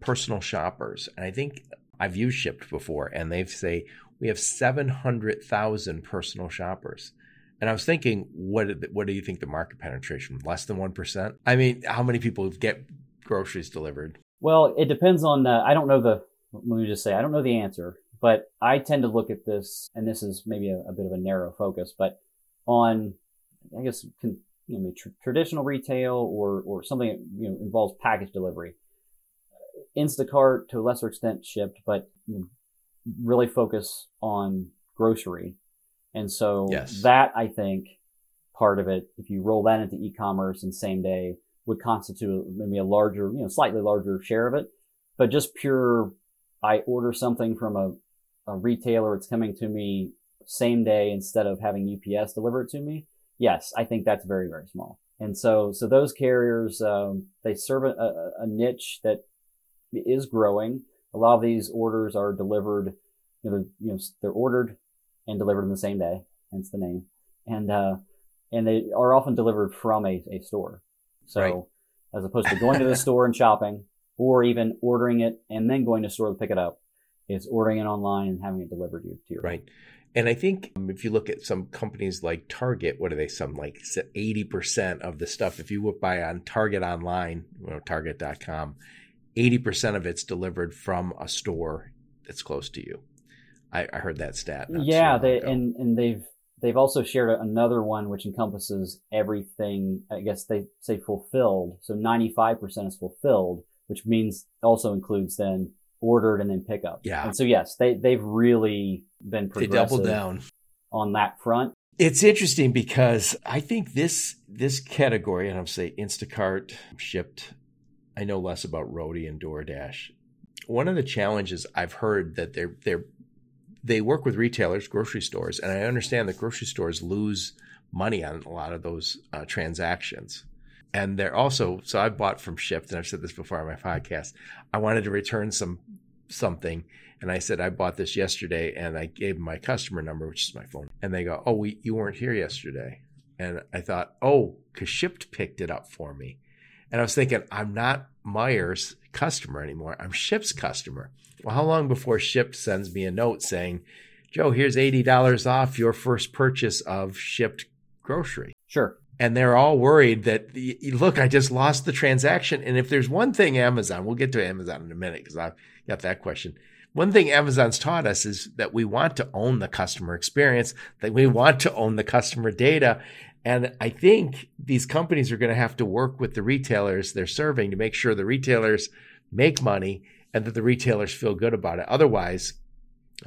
personal shoppers, and I think I've used Shipt before, and they say we have seven hundred thousand personal shoppers. And I was thinking, what what do you think the market penetration? Less than one percent? I mean, how many people get groceries delivered? Well, it depends on. Uh, I don't know the. Let me just say, I don't know the answer but I tend to look at this, and this is maybe a, a bit of a narrow focus, but on, I guess, con, you know, tr- traditional retail or, or something that you know, involves package delivery. Instacart to a lesser extent Shipt, but you know, really focus on grocery. And so yes. that I think part of it, if you roll that into e-commerce and same day, would constitute maybe a larger, you know, slightly larger share of it. But just pure, I order something from a, a retailer, it's coming to me same day instead of having UPS deliver it to me, yes, I think that's very, very small. And so, so those carriers, um, they serve a, a, niche that is growing. A lot of these orders are delivered, you know, they're, you know, they're ordered and delivered in the same day, hence the name. And, uh, and they are often delivered from a, a store. So right. as opposed to going to the store and shopping or even ordering it and then going to store to pick it up, it's ordering it online and having it delivered to, to your right. And I think um, if you look at some companies like Target, what are they? Some like 80% of the stuff, if you would buy on Target online, you know, target.com, 80% of it's delivered from a store that's close to you. I, I heard that stat. Yeah, they, and, and they've, they've also shared another one which encompasses everything. I guess they say fulfilled. So 95% is fulfilled, which means also includes then ordered and then pick up. Yeah. And so yes, they they've really been progressive. They doubled down on that front. It's interesting because I think this this category, and I'm say Instacart Shipt. I know less about Roadie and DoorDash. One of the challenges I've heard that they're they're they work with retailers, grocery stores, and I understand that grocery stores lose money on a lot of those uh, transactions and they're also so I bought from Shipt, and I've said this before on my podcast. I wanted to return some something, and I said I bought this yesterday, and I gave my customer number, which is my phone, and they go, "Oh, we you weren't here yesterday," and I thought, "Oh, because Shipt picked it up for me," and I was thinking, I'm not Meijer's customer anymore. I'm Shipt's customer. Well, how long before Shipt sends me a note saying, "Joe, here's eighty dollars off your first purchase of Shipt grocery"? Sure and they're all worried that look, I just lost the transaction. And if there's one thing Amazon, we'll get to Amazon in a minute because I've got that question. one thing Amazon's taught us is that we want to own the customer experience, that we want to own the customer data. And I think these companies are going to have to work with the retailers they're serving to make sure the retailers make money and that the retailers feel good about it. Otherwise,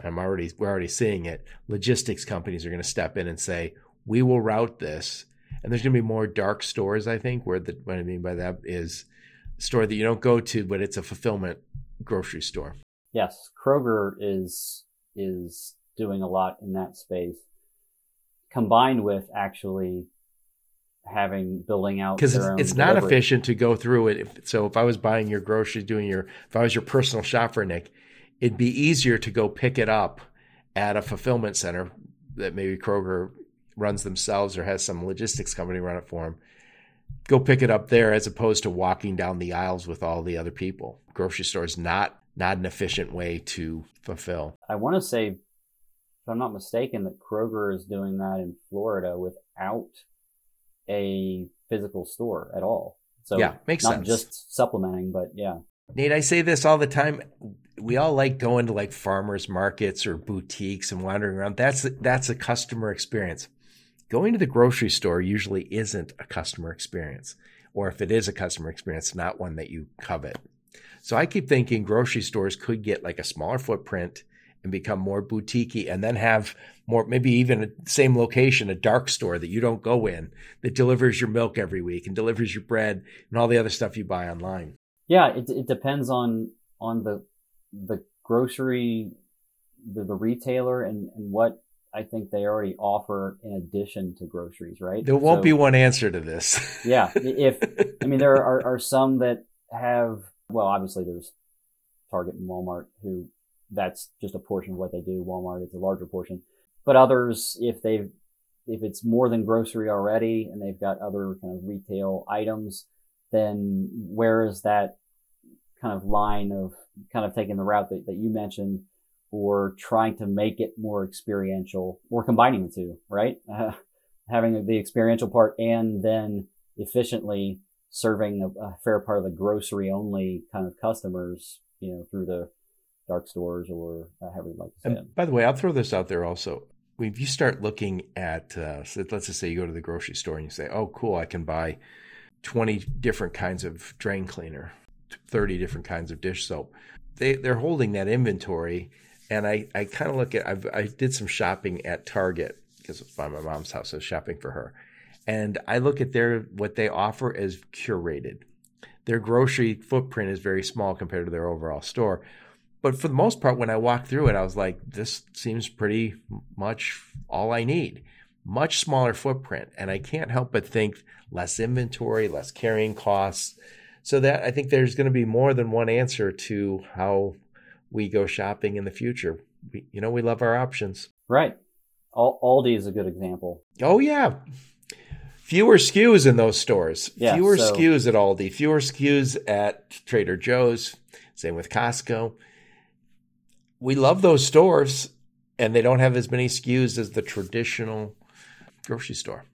I'm already we're already seeing it. Logistics companies are going to step in and say, "We will route this." And there's going to be more dark stores, I think, where the what I mean by that is a store that you don't go to, but it's a fulfillment grocery store. Yes, Kroger is is doing a lot in that space, combined with actually having building out because it's, it's not efficient to go through it. If, so if I was buying your groceries, doing your if I was your personal shopper, Nick, it'd be easier to go pick it up at a fulfillment center that maybe Kroger runs themselves or has some logistics company run it for them. Go pick it up there as opposed to walking down the aisles with all the other people. Grocery store is not not an efficient way to fulfill. I want to say, if I'm not mistaken, that Kroger is doing that in Florida without a physical store at all. So yeah, makes not sense. just supplementing, but yeah. Nate, I say this all the time. We all like going to like farmers markets or boutiques and wandering around. That's that's a customer experience. Going to the grocery store usually isn't a customer experience, or if it is a customer experience, not one that you covet. So I keep thinking grocery stores could get like a smaller footprint and become more boutiquey and then have more maybe even a same location a dark store that you don't go in that delivers your milk every week and delivers your bread and all the other stuff you buy online yeah it, it depends on on the the grocery the, the retailer and, and what I think they already offer in addition to groceries, right? There won't so, be one answer to this. yeah. If, I mean, there are, are some that have, well, obviously there's Target and Walmart who that's just a portion of what they do. Walmart, it's a larger portion. But others, if they've, if it's more than grocery already and they've got other kind of retail items, then where is that kind of line of kind of taking the route that, that you mentioned or trying to make it more experiential or combining the two, right? Uh, having the experiential part and then efficiently serving a, a, fair part of the grocery only kind of customers, you know, through the dark stores or however you like to say and. By the way, I'll throw this out there also. If you start looking at, uh, so let's just say you go to the grocery store and you say, oh, cool, I can buy 20 different kinds of drain cleaner, 30 different kinds of dish soap. They, they're holding that inventory. And I, I kind of look at, I've, I did some shopping at Target because by my mom's house. I was shopping for her. And I look at their, what they offer as curated. Their grocery footprint is very small compared to their overall store but for the most part, when I walked through it, I was like, this seems pretty much all I need. Much smaller footprint. And I can't help but think less inventory, less carrying costs. So that I think there's going to be more than one answer to how we go shopping in the future. We, you know, we love our options. Right. Aldi is a good example. Oh, yeah. Fewer SKUs in those stores. Yeah, fewer so, SKUs at Aldi, fewer SKUs at Trader Joe's. Same with Costco we love those stores and they don't have as many SKUs as the traditional grocery store.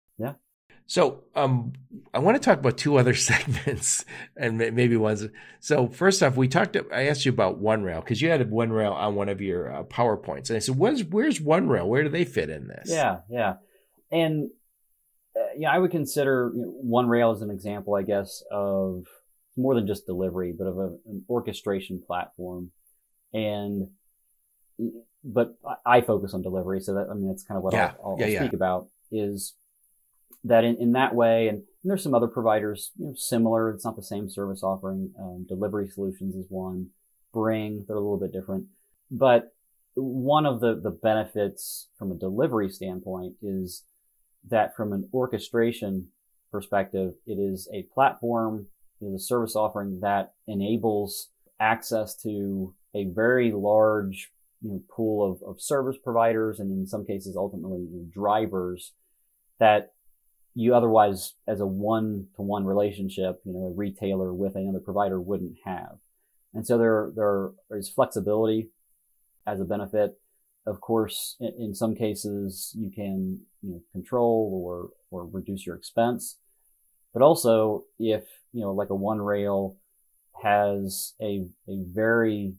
So um, I want to talk about two other segments and maybe ones. So first off, we talked. I asked you about OneRail because you had OneRail on one of your uh, powerpoints, and I said, "Where's where's OneRail? Where do they fit in this?" Yeah, yeah, and uh, yeah, I would consider you know, OneRail as an example, I guess, of more than just delivery, but of a, an orchestration platform, and but I focus on delivery. So that, I mean, that's kind of what yeah. I'll, I'll, yeah, I'll yeah. speak about is that in, in that way, and, and there's some other providers, you know, similar. It's not the same service offering. Um, delivery solutions is one. Bring, they're a little bit different. But one of the, the benefits from a delivery standpoint is that from an orchestration perspective, it is a platform, it is a service offering that enables access to a very large you know, pool of, of service providers and in some cases ultimately drivers that you otherwise as a one to one relationship, you know, a retailer with another provider wouldn't have. And so there, there is flexibility as a benefit. Of course, in, in some cases you can, you know, control or, or reduce your expense. But also if, you know, like a OneRail has a, a very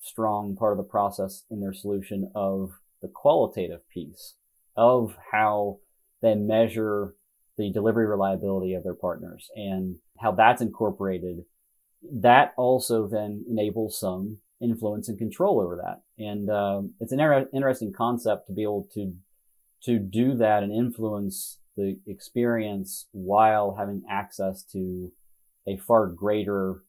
strong part of the process in their solution of the qualitative piece of how they measure the delivery reliability of their partners and how that's incorporated. That also then enables some influence and control over that. And um, it's an er- interesting concept to be able to to do that and influence the experience while having access to a far greater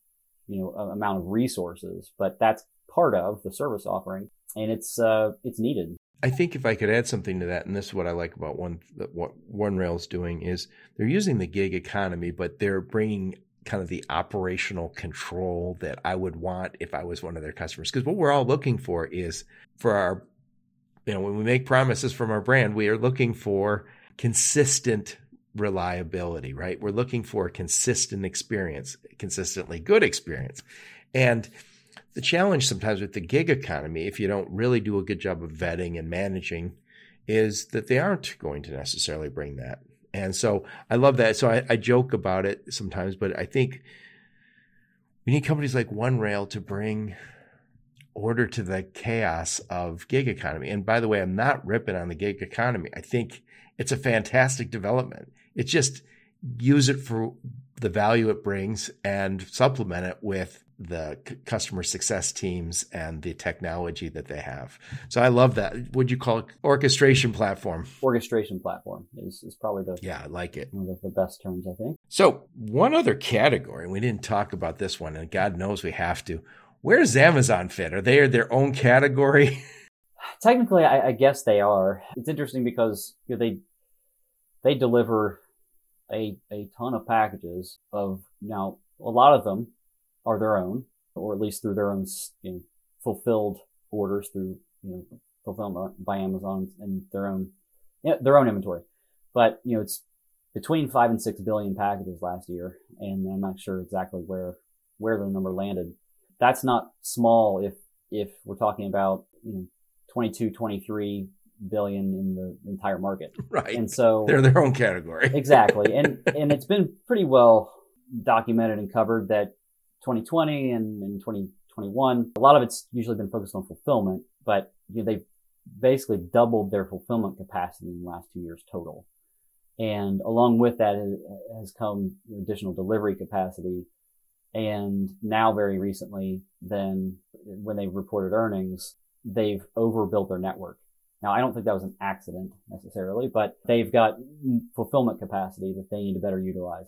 you know amount of resources. But that's part of the service offering, and it's uh, it's needed. I think if I could add something to that, and this is what I like about one what OneRail's doing is they're using the gig economy, but they're bringing kind of the operational control that I would want if I was one of their customers. Because what we're all looking for is for our, you know, when we make promises from our brand, we are looking for consistent reliability, right? We're looking for a consistent experience, consistently good experience. And the challenge sometimes with the gig economy, if you don't really do a good job of vetting and managing, is that they aren't going to necessarily bring that. And so I love that. So I, I joke about it sometimes, but I think we need companies like OneRail to bring order to the chaos of gig economy. And by the way, I'm not ripping on the gig economy. I think it's a fantastic development. It's just use it for the value it brings and supplement it with the c- customer success teams and the technology that they have. So I love that. Would you call it orchestration platform? Orchestration platform is, is probably the yeah, I like it. One of the best terms, I think. So one other category, we didn't talk about this one, and God knows we have to. Where does Amazon fit? Are they their own category? Technically, I, I guess they are. It's interesting because you know, they they deliver a a ton of packages of now a lot of them are their own, or at least through their own you know, fulfilled orders through you know fulfillment by Amazon and their own you know, their own inventory. But you know it's between five and six billion packages last year, and I'm not sure exactly where where the number landed. That's not small if if we're talking about you know 22, 23 billion in the entire market. Right. And so they're their own category. exactly. And and it's been pretty well documented and covered that 2020 and, and 2021, a lot of it's usually been focused on fulfillment, but you know, they've basically doubled their fulfillment capacity in the last two years total. And along with that has come additional delivery capacity. And now very recently, then when they reported earnings, they've overbuilt their network. Now, I don't think that was an accident necessarily, but they've got fulfillment capacity that they need to better utilize.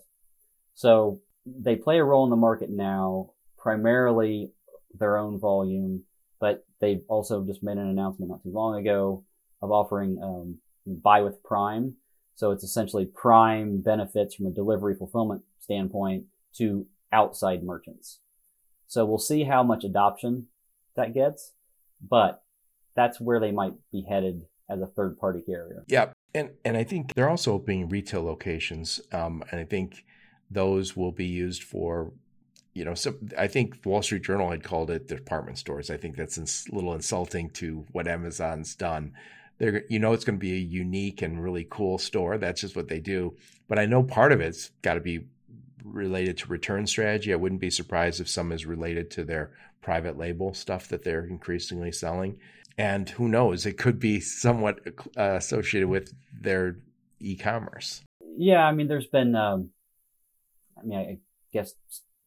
So they play a role in the market now, primarily their own volume, but they've also just made an announcement not too long ago of offering um, buy with Prime. So it's essentially Prime benefits from a delivery fulfillment standpoint to outside merchants. So we'll see how much adoption that gets, but that's where they might be headed as a third party carrier. Yeah. And, and I think they're also opening retail locations. Um, and I think those will be used for you know, so I think Wall Street Journal had called it department stores. I think that's a little insulting to what Amazon's done. They're, you know, it's going to be a unique and really cool store. That's just what they do. But I know part of it's got to be related to return strategy. I wouldn't be surprised if some is related to their private label stuff that they're increasingly selling. And who knows, it could be somewhat uh, associated with their e-commerce. Yeah, I mean, there's been um, I mean, I guess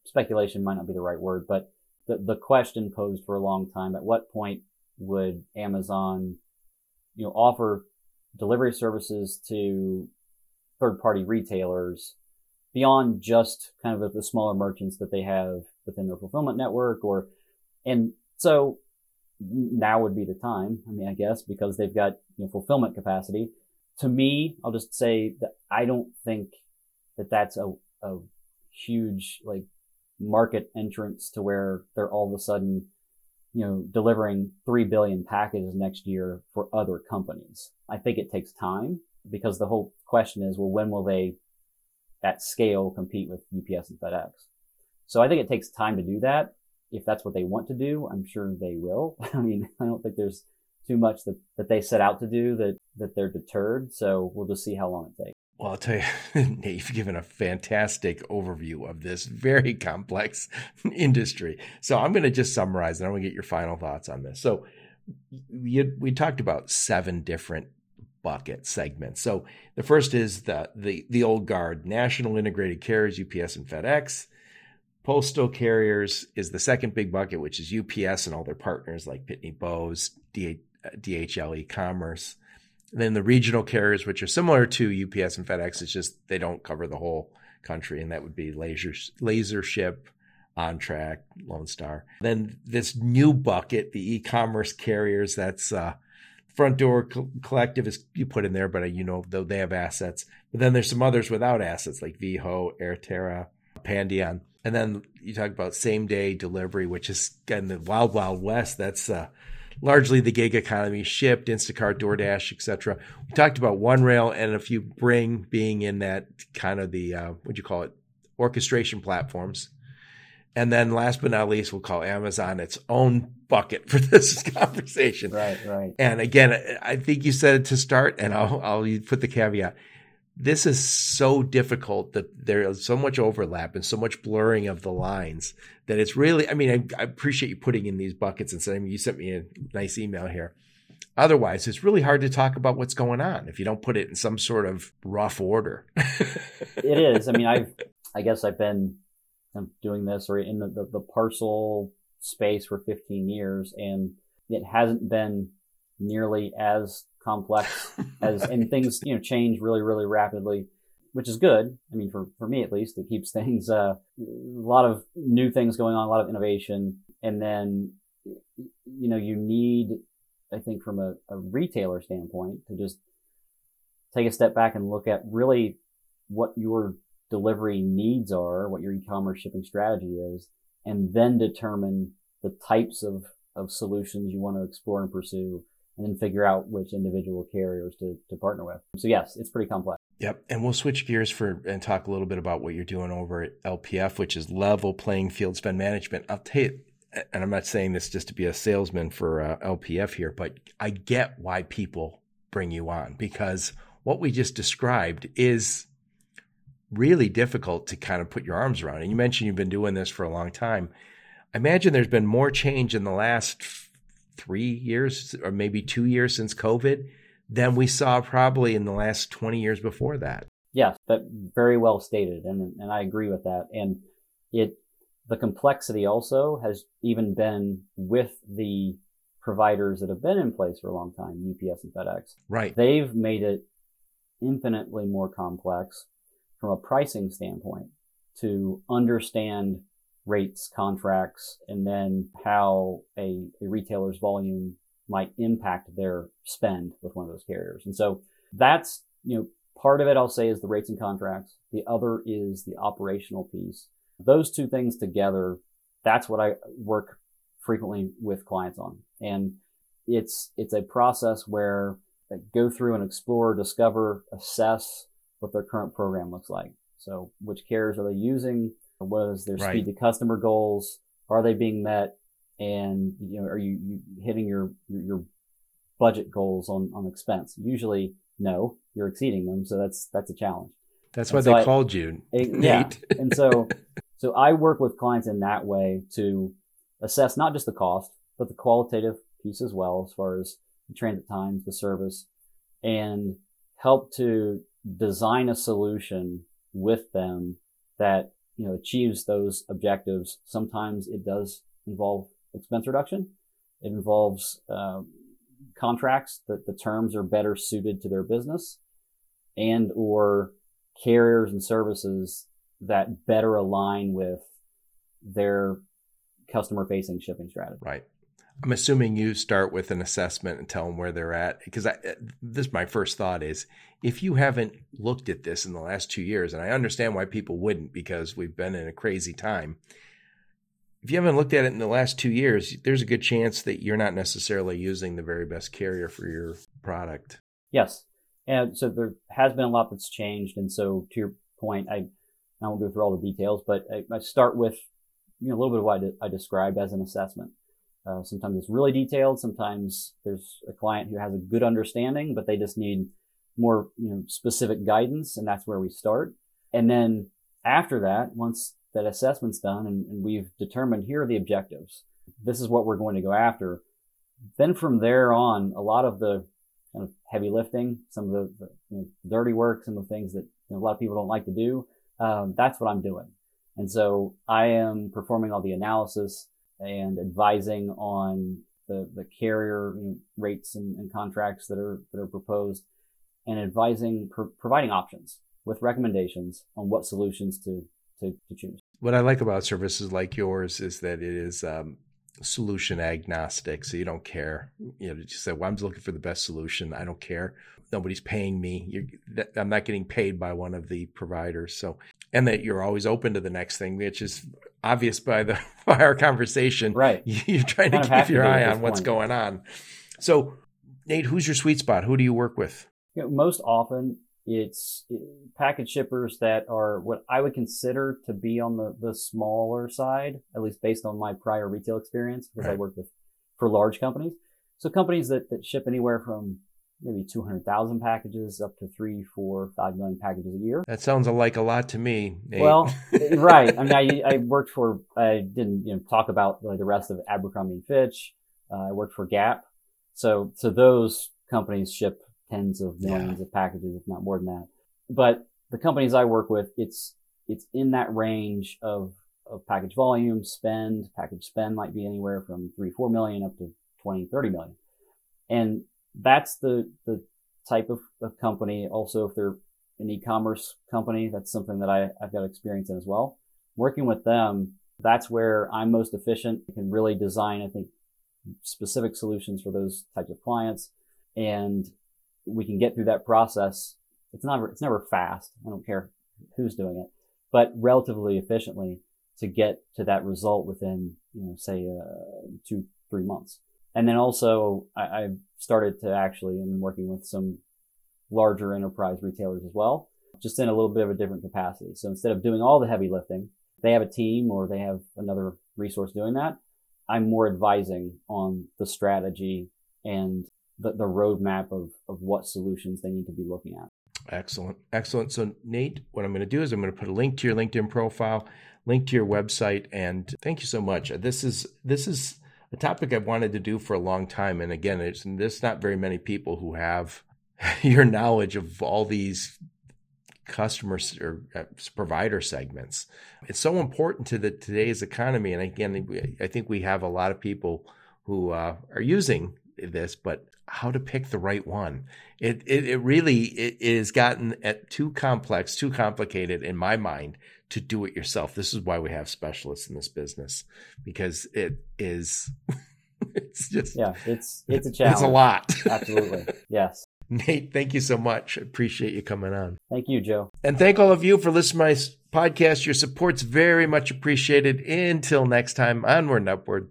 speculation might not be the right word, but the, the question posed for a long time, at what point would Amazon, you know, offer delivery services to third party retailers beyond just kind of the, the smaller merchants that they have within their fulfillment network or, and so now would be the time. I mean, I guess because they've got you know, fulfillment capacity. To me, I'll just say that I don't think that that's a, a huge like market entrance to where they're all of a sudden, you know, delivering 3 billion packages next year for other companies. I think it takes time because the whole question is, well, when will they at scale compete with UPS and FedEx? So I think it takes time to do that. If that's what they want to do, I'm sure they will. I mean, I don't think there's too much that, that they set out to do that, that they're deterred. So we'll just see how long it takes. Well, I'll tell you, Nate, you've given a fantastic overview of this very complex industry. So I'm going to just summarize and I'm going to get your final thoughts on this. So we, we talked about seven different bucket segments. So the first is the, the, the old guard, national integrated carriers, UPS and FedEx. Postal carriers is the second big bucket, which is UPS and all their partners like Pitney Bowes, DHL uh, e-commerce. Then the regional carriers, which are similar to UPS and FedEx, it's just they don't cover the whole country, and that would be Laser LaserShip, OnTrac, Lone Star. Then this new bucket, the e-commerce carriers, that's uh, Front Door Collective is you put in there, but uh, you know though they have assets. But then there's some others without assets like Veho, AirTerra, Pandion. And then you talk about same day delivery, which is in the wild, wild west. That's uh, largely the gig economy, Shipt, Instacart, DoorDash, etc. We talked about OneRail and a few Bring being in that kind of the, uh, what do you call it, orchestration platforms. And then last but not least, we'll call Amazon its own bucket for this conversation. Right, right. And again, I think you said it to start, and I'll, I'll put the caveat this is so difficult that there is so much overlap and so much blurring of the lines that it's really, I mean, I, I appreciate you putting in these buckets and saying, you sent me a nice email here. Otherwise, it's really hard to talk about what's going on if you don't put it in some sort of rough order. it is. I mean, I've, I guess I've been doing this or in the, the, the parcel space for 15 years and it hasn't been nearly as complex as and things you know change really really rapidly which is good. I mean for, for me at least it keeps things uh, a lot of new things going on a lot of innovation. And then you know you need i think from a, a retailer standpoint to just take a step back and look at really what your delivery needs are what your e-commerce shipping strategy is and then determine the types of, of solutions you want to explore and pursue and then figure out which individual carriers to, to partner with. So yes, it's pretty complex. Yep. And we'll switch gears for and talk a little bit about what you're doing over at LPF, which is level playing field spend management. I'll tell you, and I'm not saying this just to be a salesman for uh, LPF here, but I get why people bring you on because what we just described is really difficult to kind of put your arms around. And you mentioned you've been doing this for a long time. I imagine there's been more change in the last three years or maybe two years since COVID than we saw probably in the last 20 years before that. Yes, but very well stated. And, and I agree with that. And it, the complexity also has even been with the providers that have been in place for a long time, UPS and FedEx. Right. They've made it infinitely more complex from a pricing standpoint to understand rates, contracts, and then how a, a retailer's volume might impact their spend with one of those carriers. And so that's, you know, part of it I'll say is the rates and contracts. The other is the operational piece. Those two things together, that's what I work frequently with clients on. And it's, it's a process where they go through and explore, discover, assess what their current program looks like. So which carriers are they using? What is their right. speed to customer goals? Are they being met? And you know, are you, you hitting your, your, your budget goals on on expense? Usually, no, you're exceeding them. So that's that's a challenge. That's why they called you, it, Nate. Yeah. and so so I work with clients in that way to assess not just the cost, but the qualitative piece as well, as far as the transit times, the service, and help to design a solution with them that you know, achieves those objectives. Sometimes it does involve expense reduction. It involves uh, contracts that the terms are better suited to their business and or carriers and services that better align with their customer facing shipping strategy. Right. I'm assuming you start with an assessment and tell them where they're at because I, eh, this my first thought is if you haven't looked at this in the last two years, and I understand why people wouldn't because we've been in a crazy time. If you haven't looked at it in the last two years, there's a good chance that you're not necessarily using the very best carrier for your product. Yes, and so there has been a lot that's changed, and so to your point, I I won't go through all the details, but I, I start with you know a little bit of what I, I described as an assessment. Uh, sometimes it's really detailed. Sometimes there's a client who has a good understanding, but they just need more you know specific guidance, and that's where we start. And then after that, once that assessment's done and, and we've determined here are the objectives, this is what we're going to go after. Then from there on, a lot of the kind of heavy lifting, some of the, the you know, dirty work, some of the things that you know, a lot of people don't like to do, um, that's what I'm doing. And so I am performing all the analysis and advising on the, the carrier rates and, and, contracts that are, that are proposed and advising, pro- providing options with recommendations on what solutions to, to, to, choose. What I like about services like yours is that it is um, solution agnostic. So you don't care. You know, just say, well, I'm just looking for the best solution. I don't care. Nobody's paying me. You're, I'm not getting paid by one of the providers. So, and that you're always open to the next thing, which is obvious by the by our conversation. Right. You're trying to keep your eye on what's going on. So, Nate, who's your sweet spot? Who do you work with? You know, most often it's package shippers that are what I would consider to be on the, the smaller side, at least based on my prior retail experience, because right. I work with for large companies. So companies that, that ship anywhere from maybe 200,000 packages up to three, four, five million packages a year. That sounds like a lot to me. Nate. Well, right. I mean, I, I, worked for, I didn't you know, talk about like the rest of Abercrombie and Fitch. Uh, I worked for Gap. So, so those companies ship tens of millions yeah. of packages, if not more than that. But the companies I work with, it's, it's in that range of, of package volume, spend, package spend might be anywhere from three, four million up to 20, 30 million. And that's the, the type of, of company. Also, if they're an e-commerce company, that's something that I, I've got experience in as well. Working with them, that's where I'm most efficient. I can really design, I think, specific solutions for those types of clients. And we can get through that process. It's never, it's never fast. I don't care who's doing it, but relatively efficiently to get to that result within, you know, say, uh, two, three months. And then also I, I started to actually, I'm working with some larger enterprise retailers as well, just in a little bit of a different capacity. So instead of doing all the heavy lifting, they have a team or they have another resource doing that. I'm more advising on the strategy and the, the roadmap of, of what solutions they need to be looking at. Excellent. Excellent. So, Nate, what I'm going to do is I'm going to put a link to your LinkedIn profile, link to your website, and thank you so much. This is this is a topic I've wanted to do for a long time. And again, it's, there's not very many people who have your knowledge of all these customers or uh, provider segments. It's so important to the today's economy. And again, I think we have a lot of people who uh, are using this, but how to pick the right one. It it, it really it, it has gotten too complex, too complicated in my mind to do it yourself. This is why we have specialists in this business because it is it's just yeah, it's it's a challenge. It's a lot. Absolutely. Yes. Nate, thank you so much. I appreciate you coming on. Thank you, Joe. And thank all of you for listening to my podcast. Your support's very much appreciated. Until next time, onward and upward.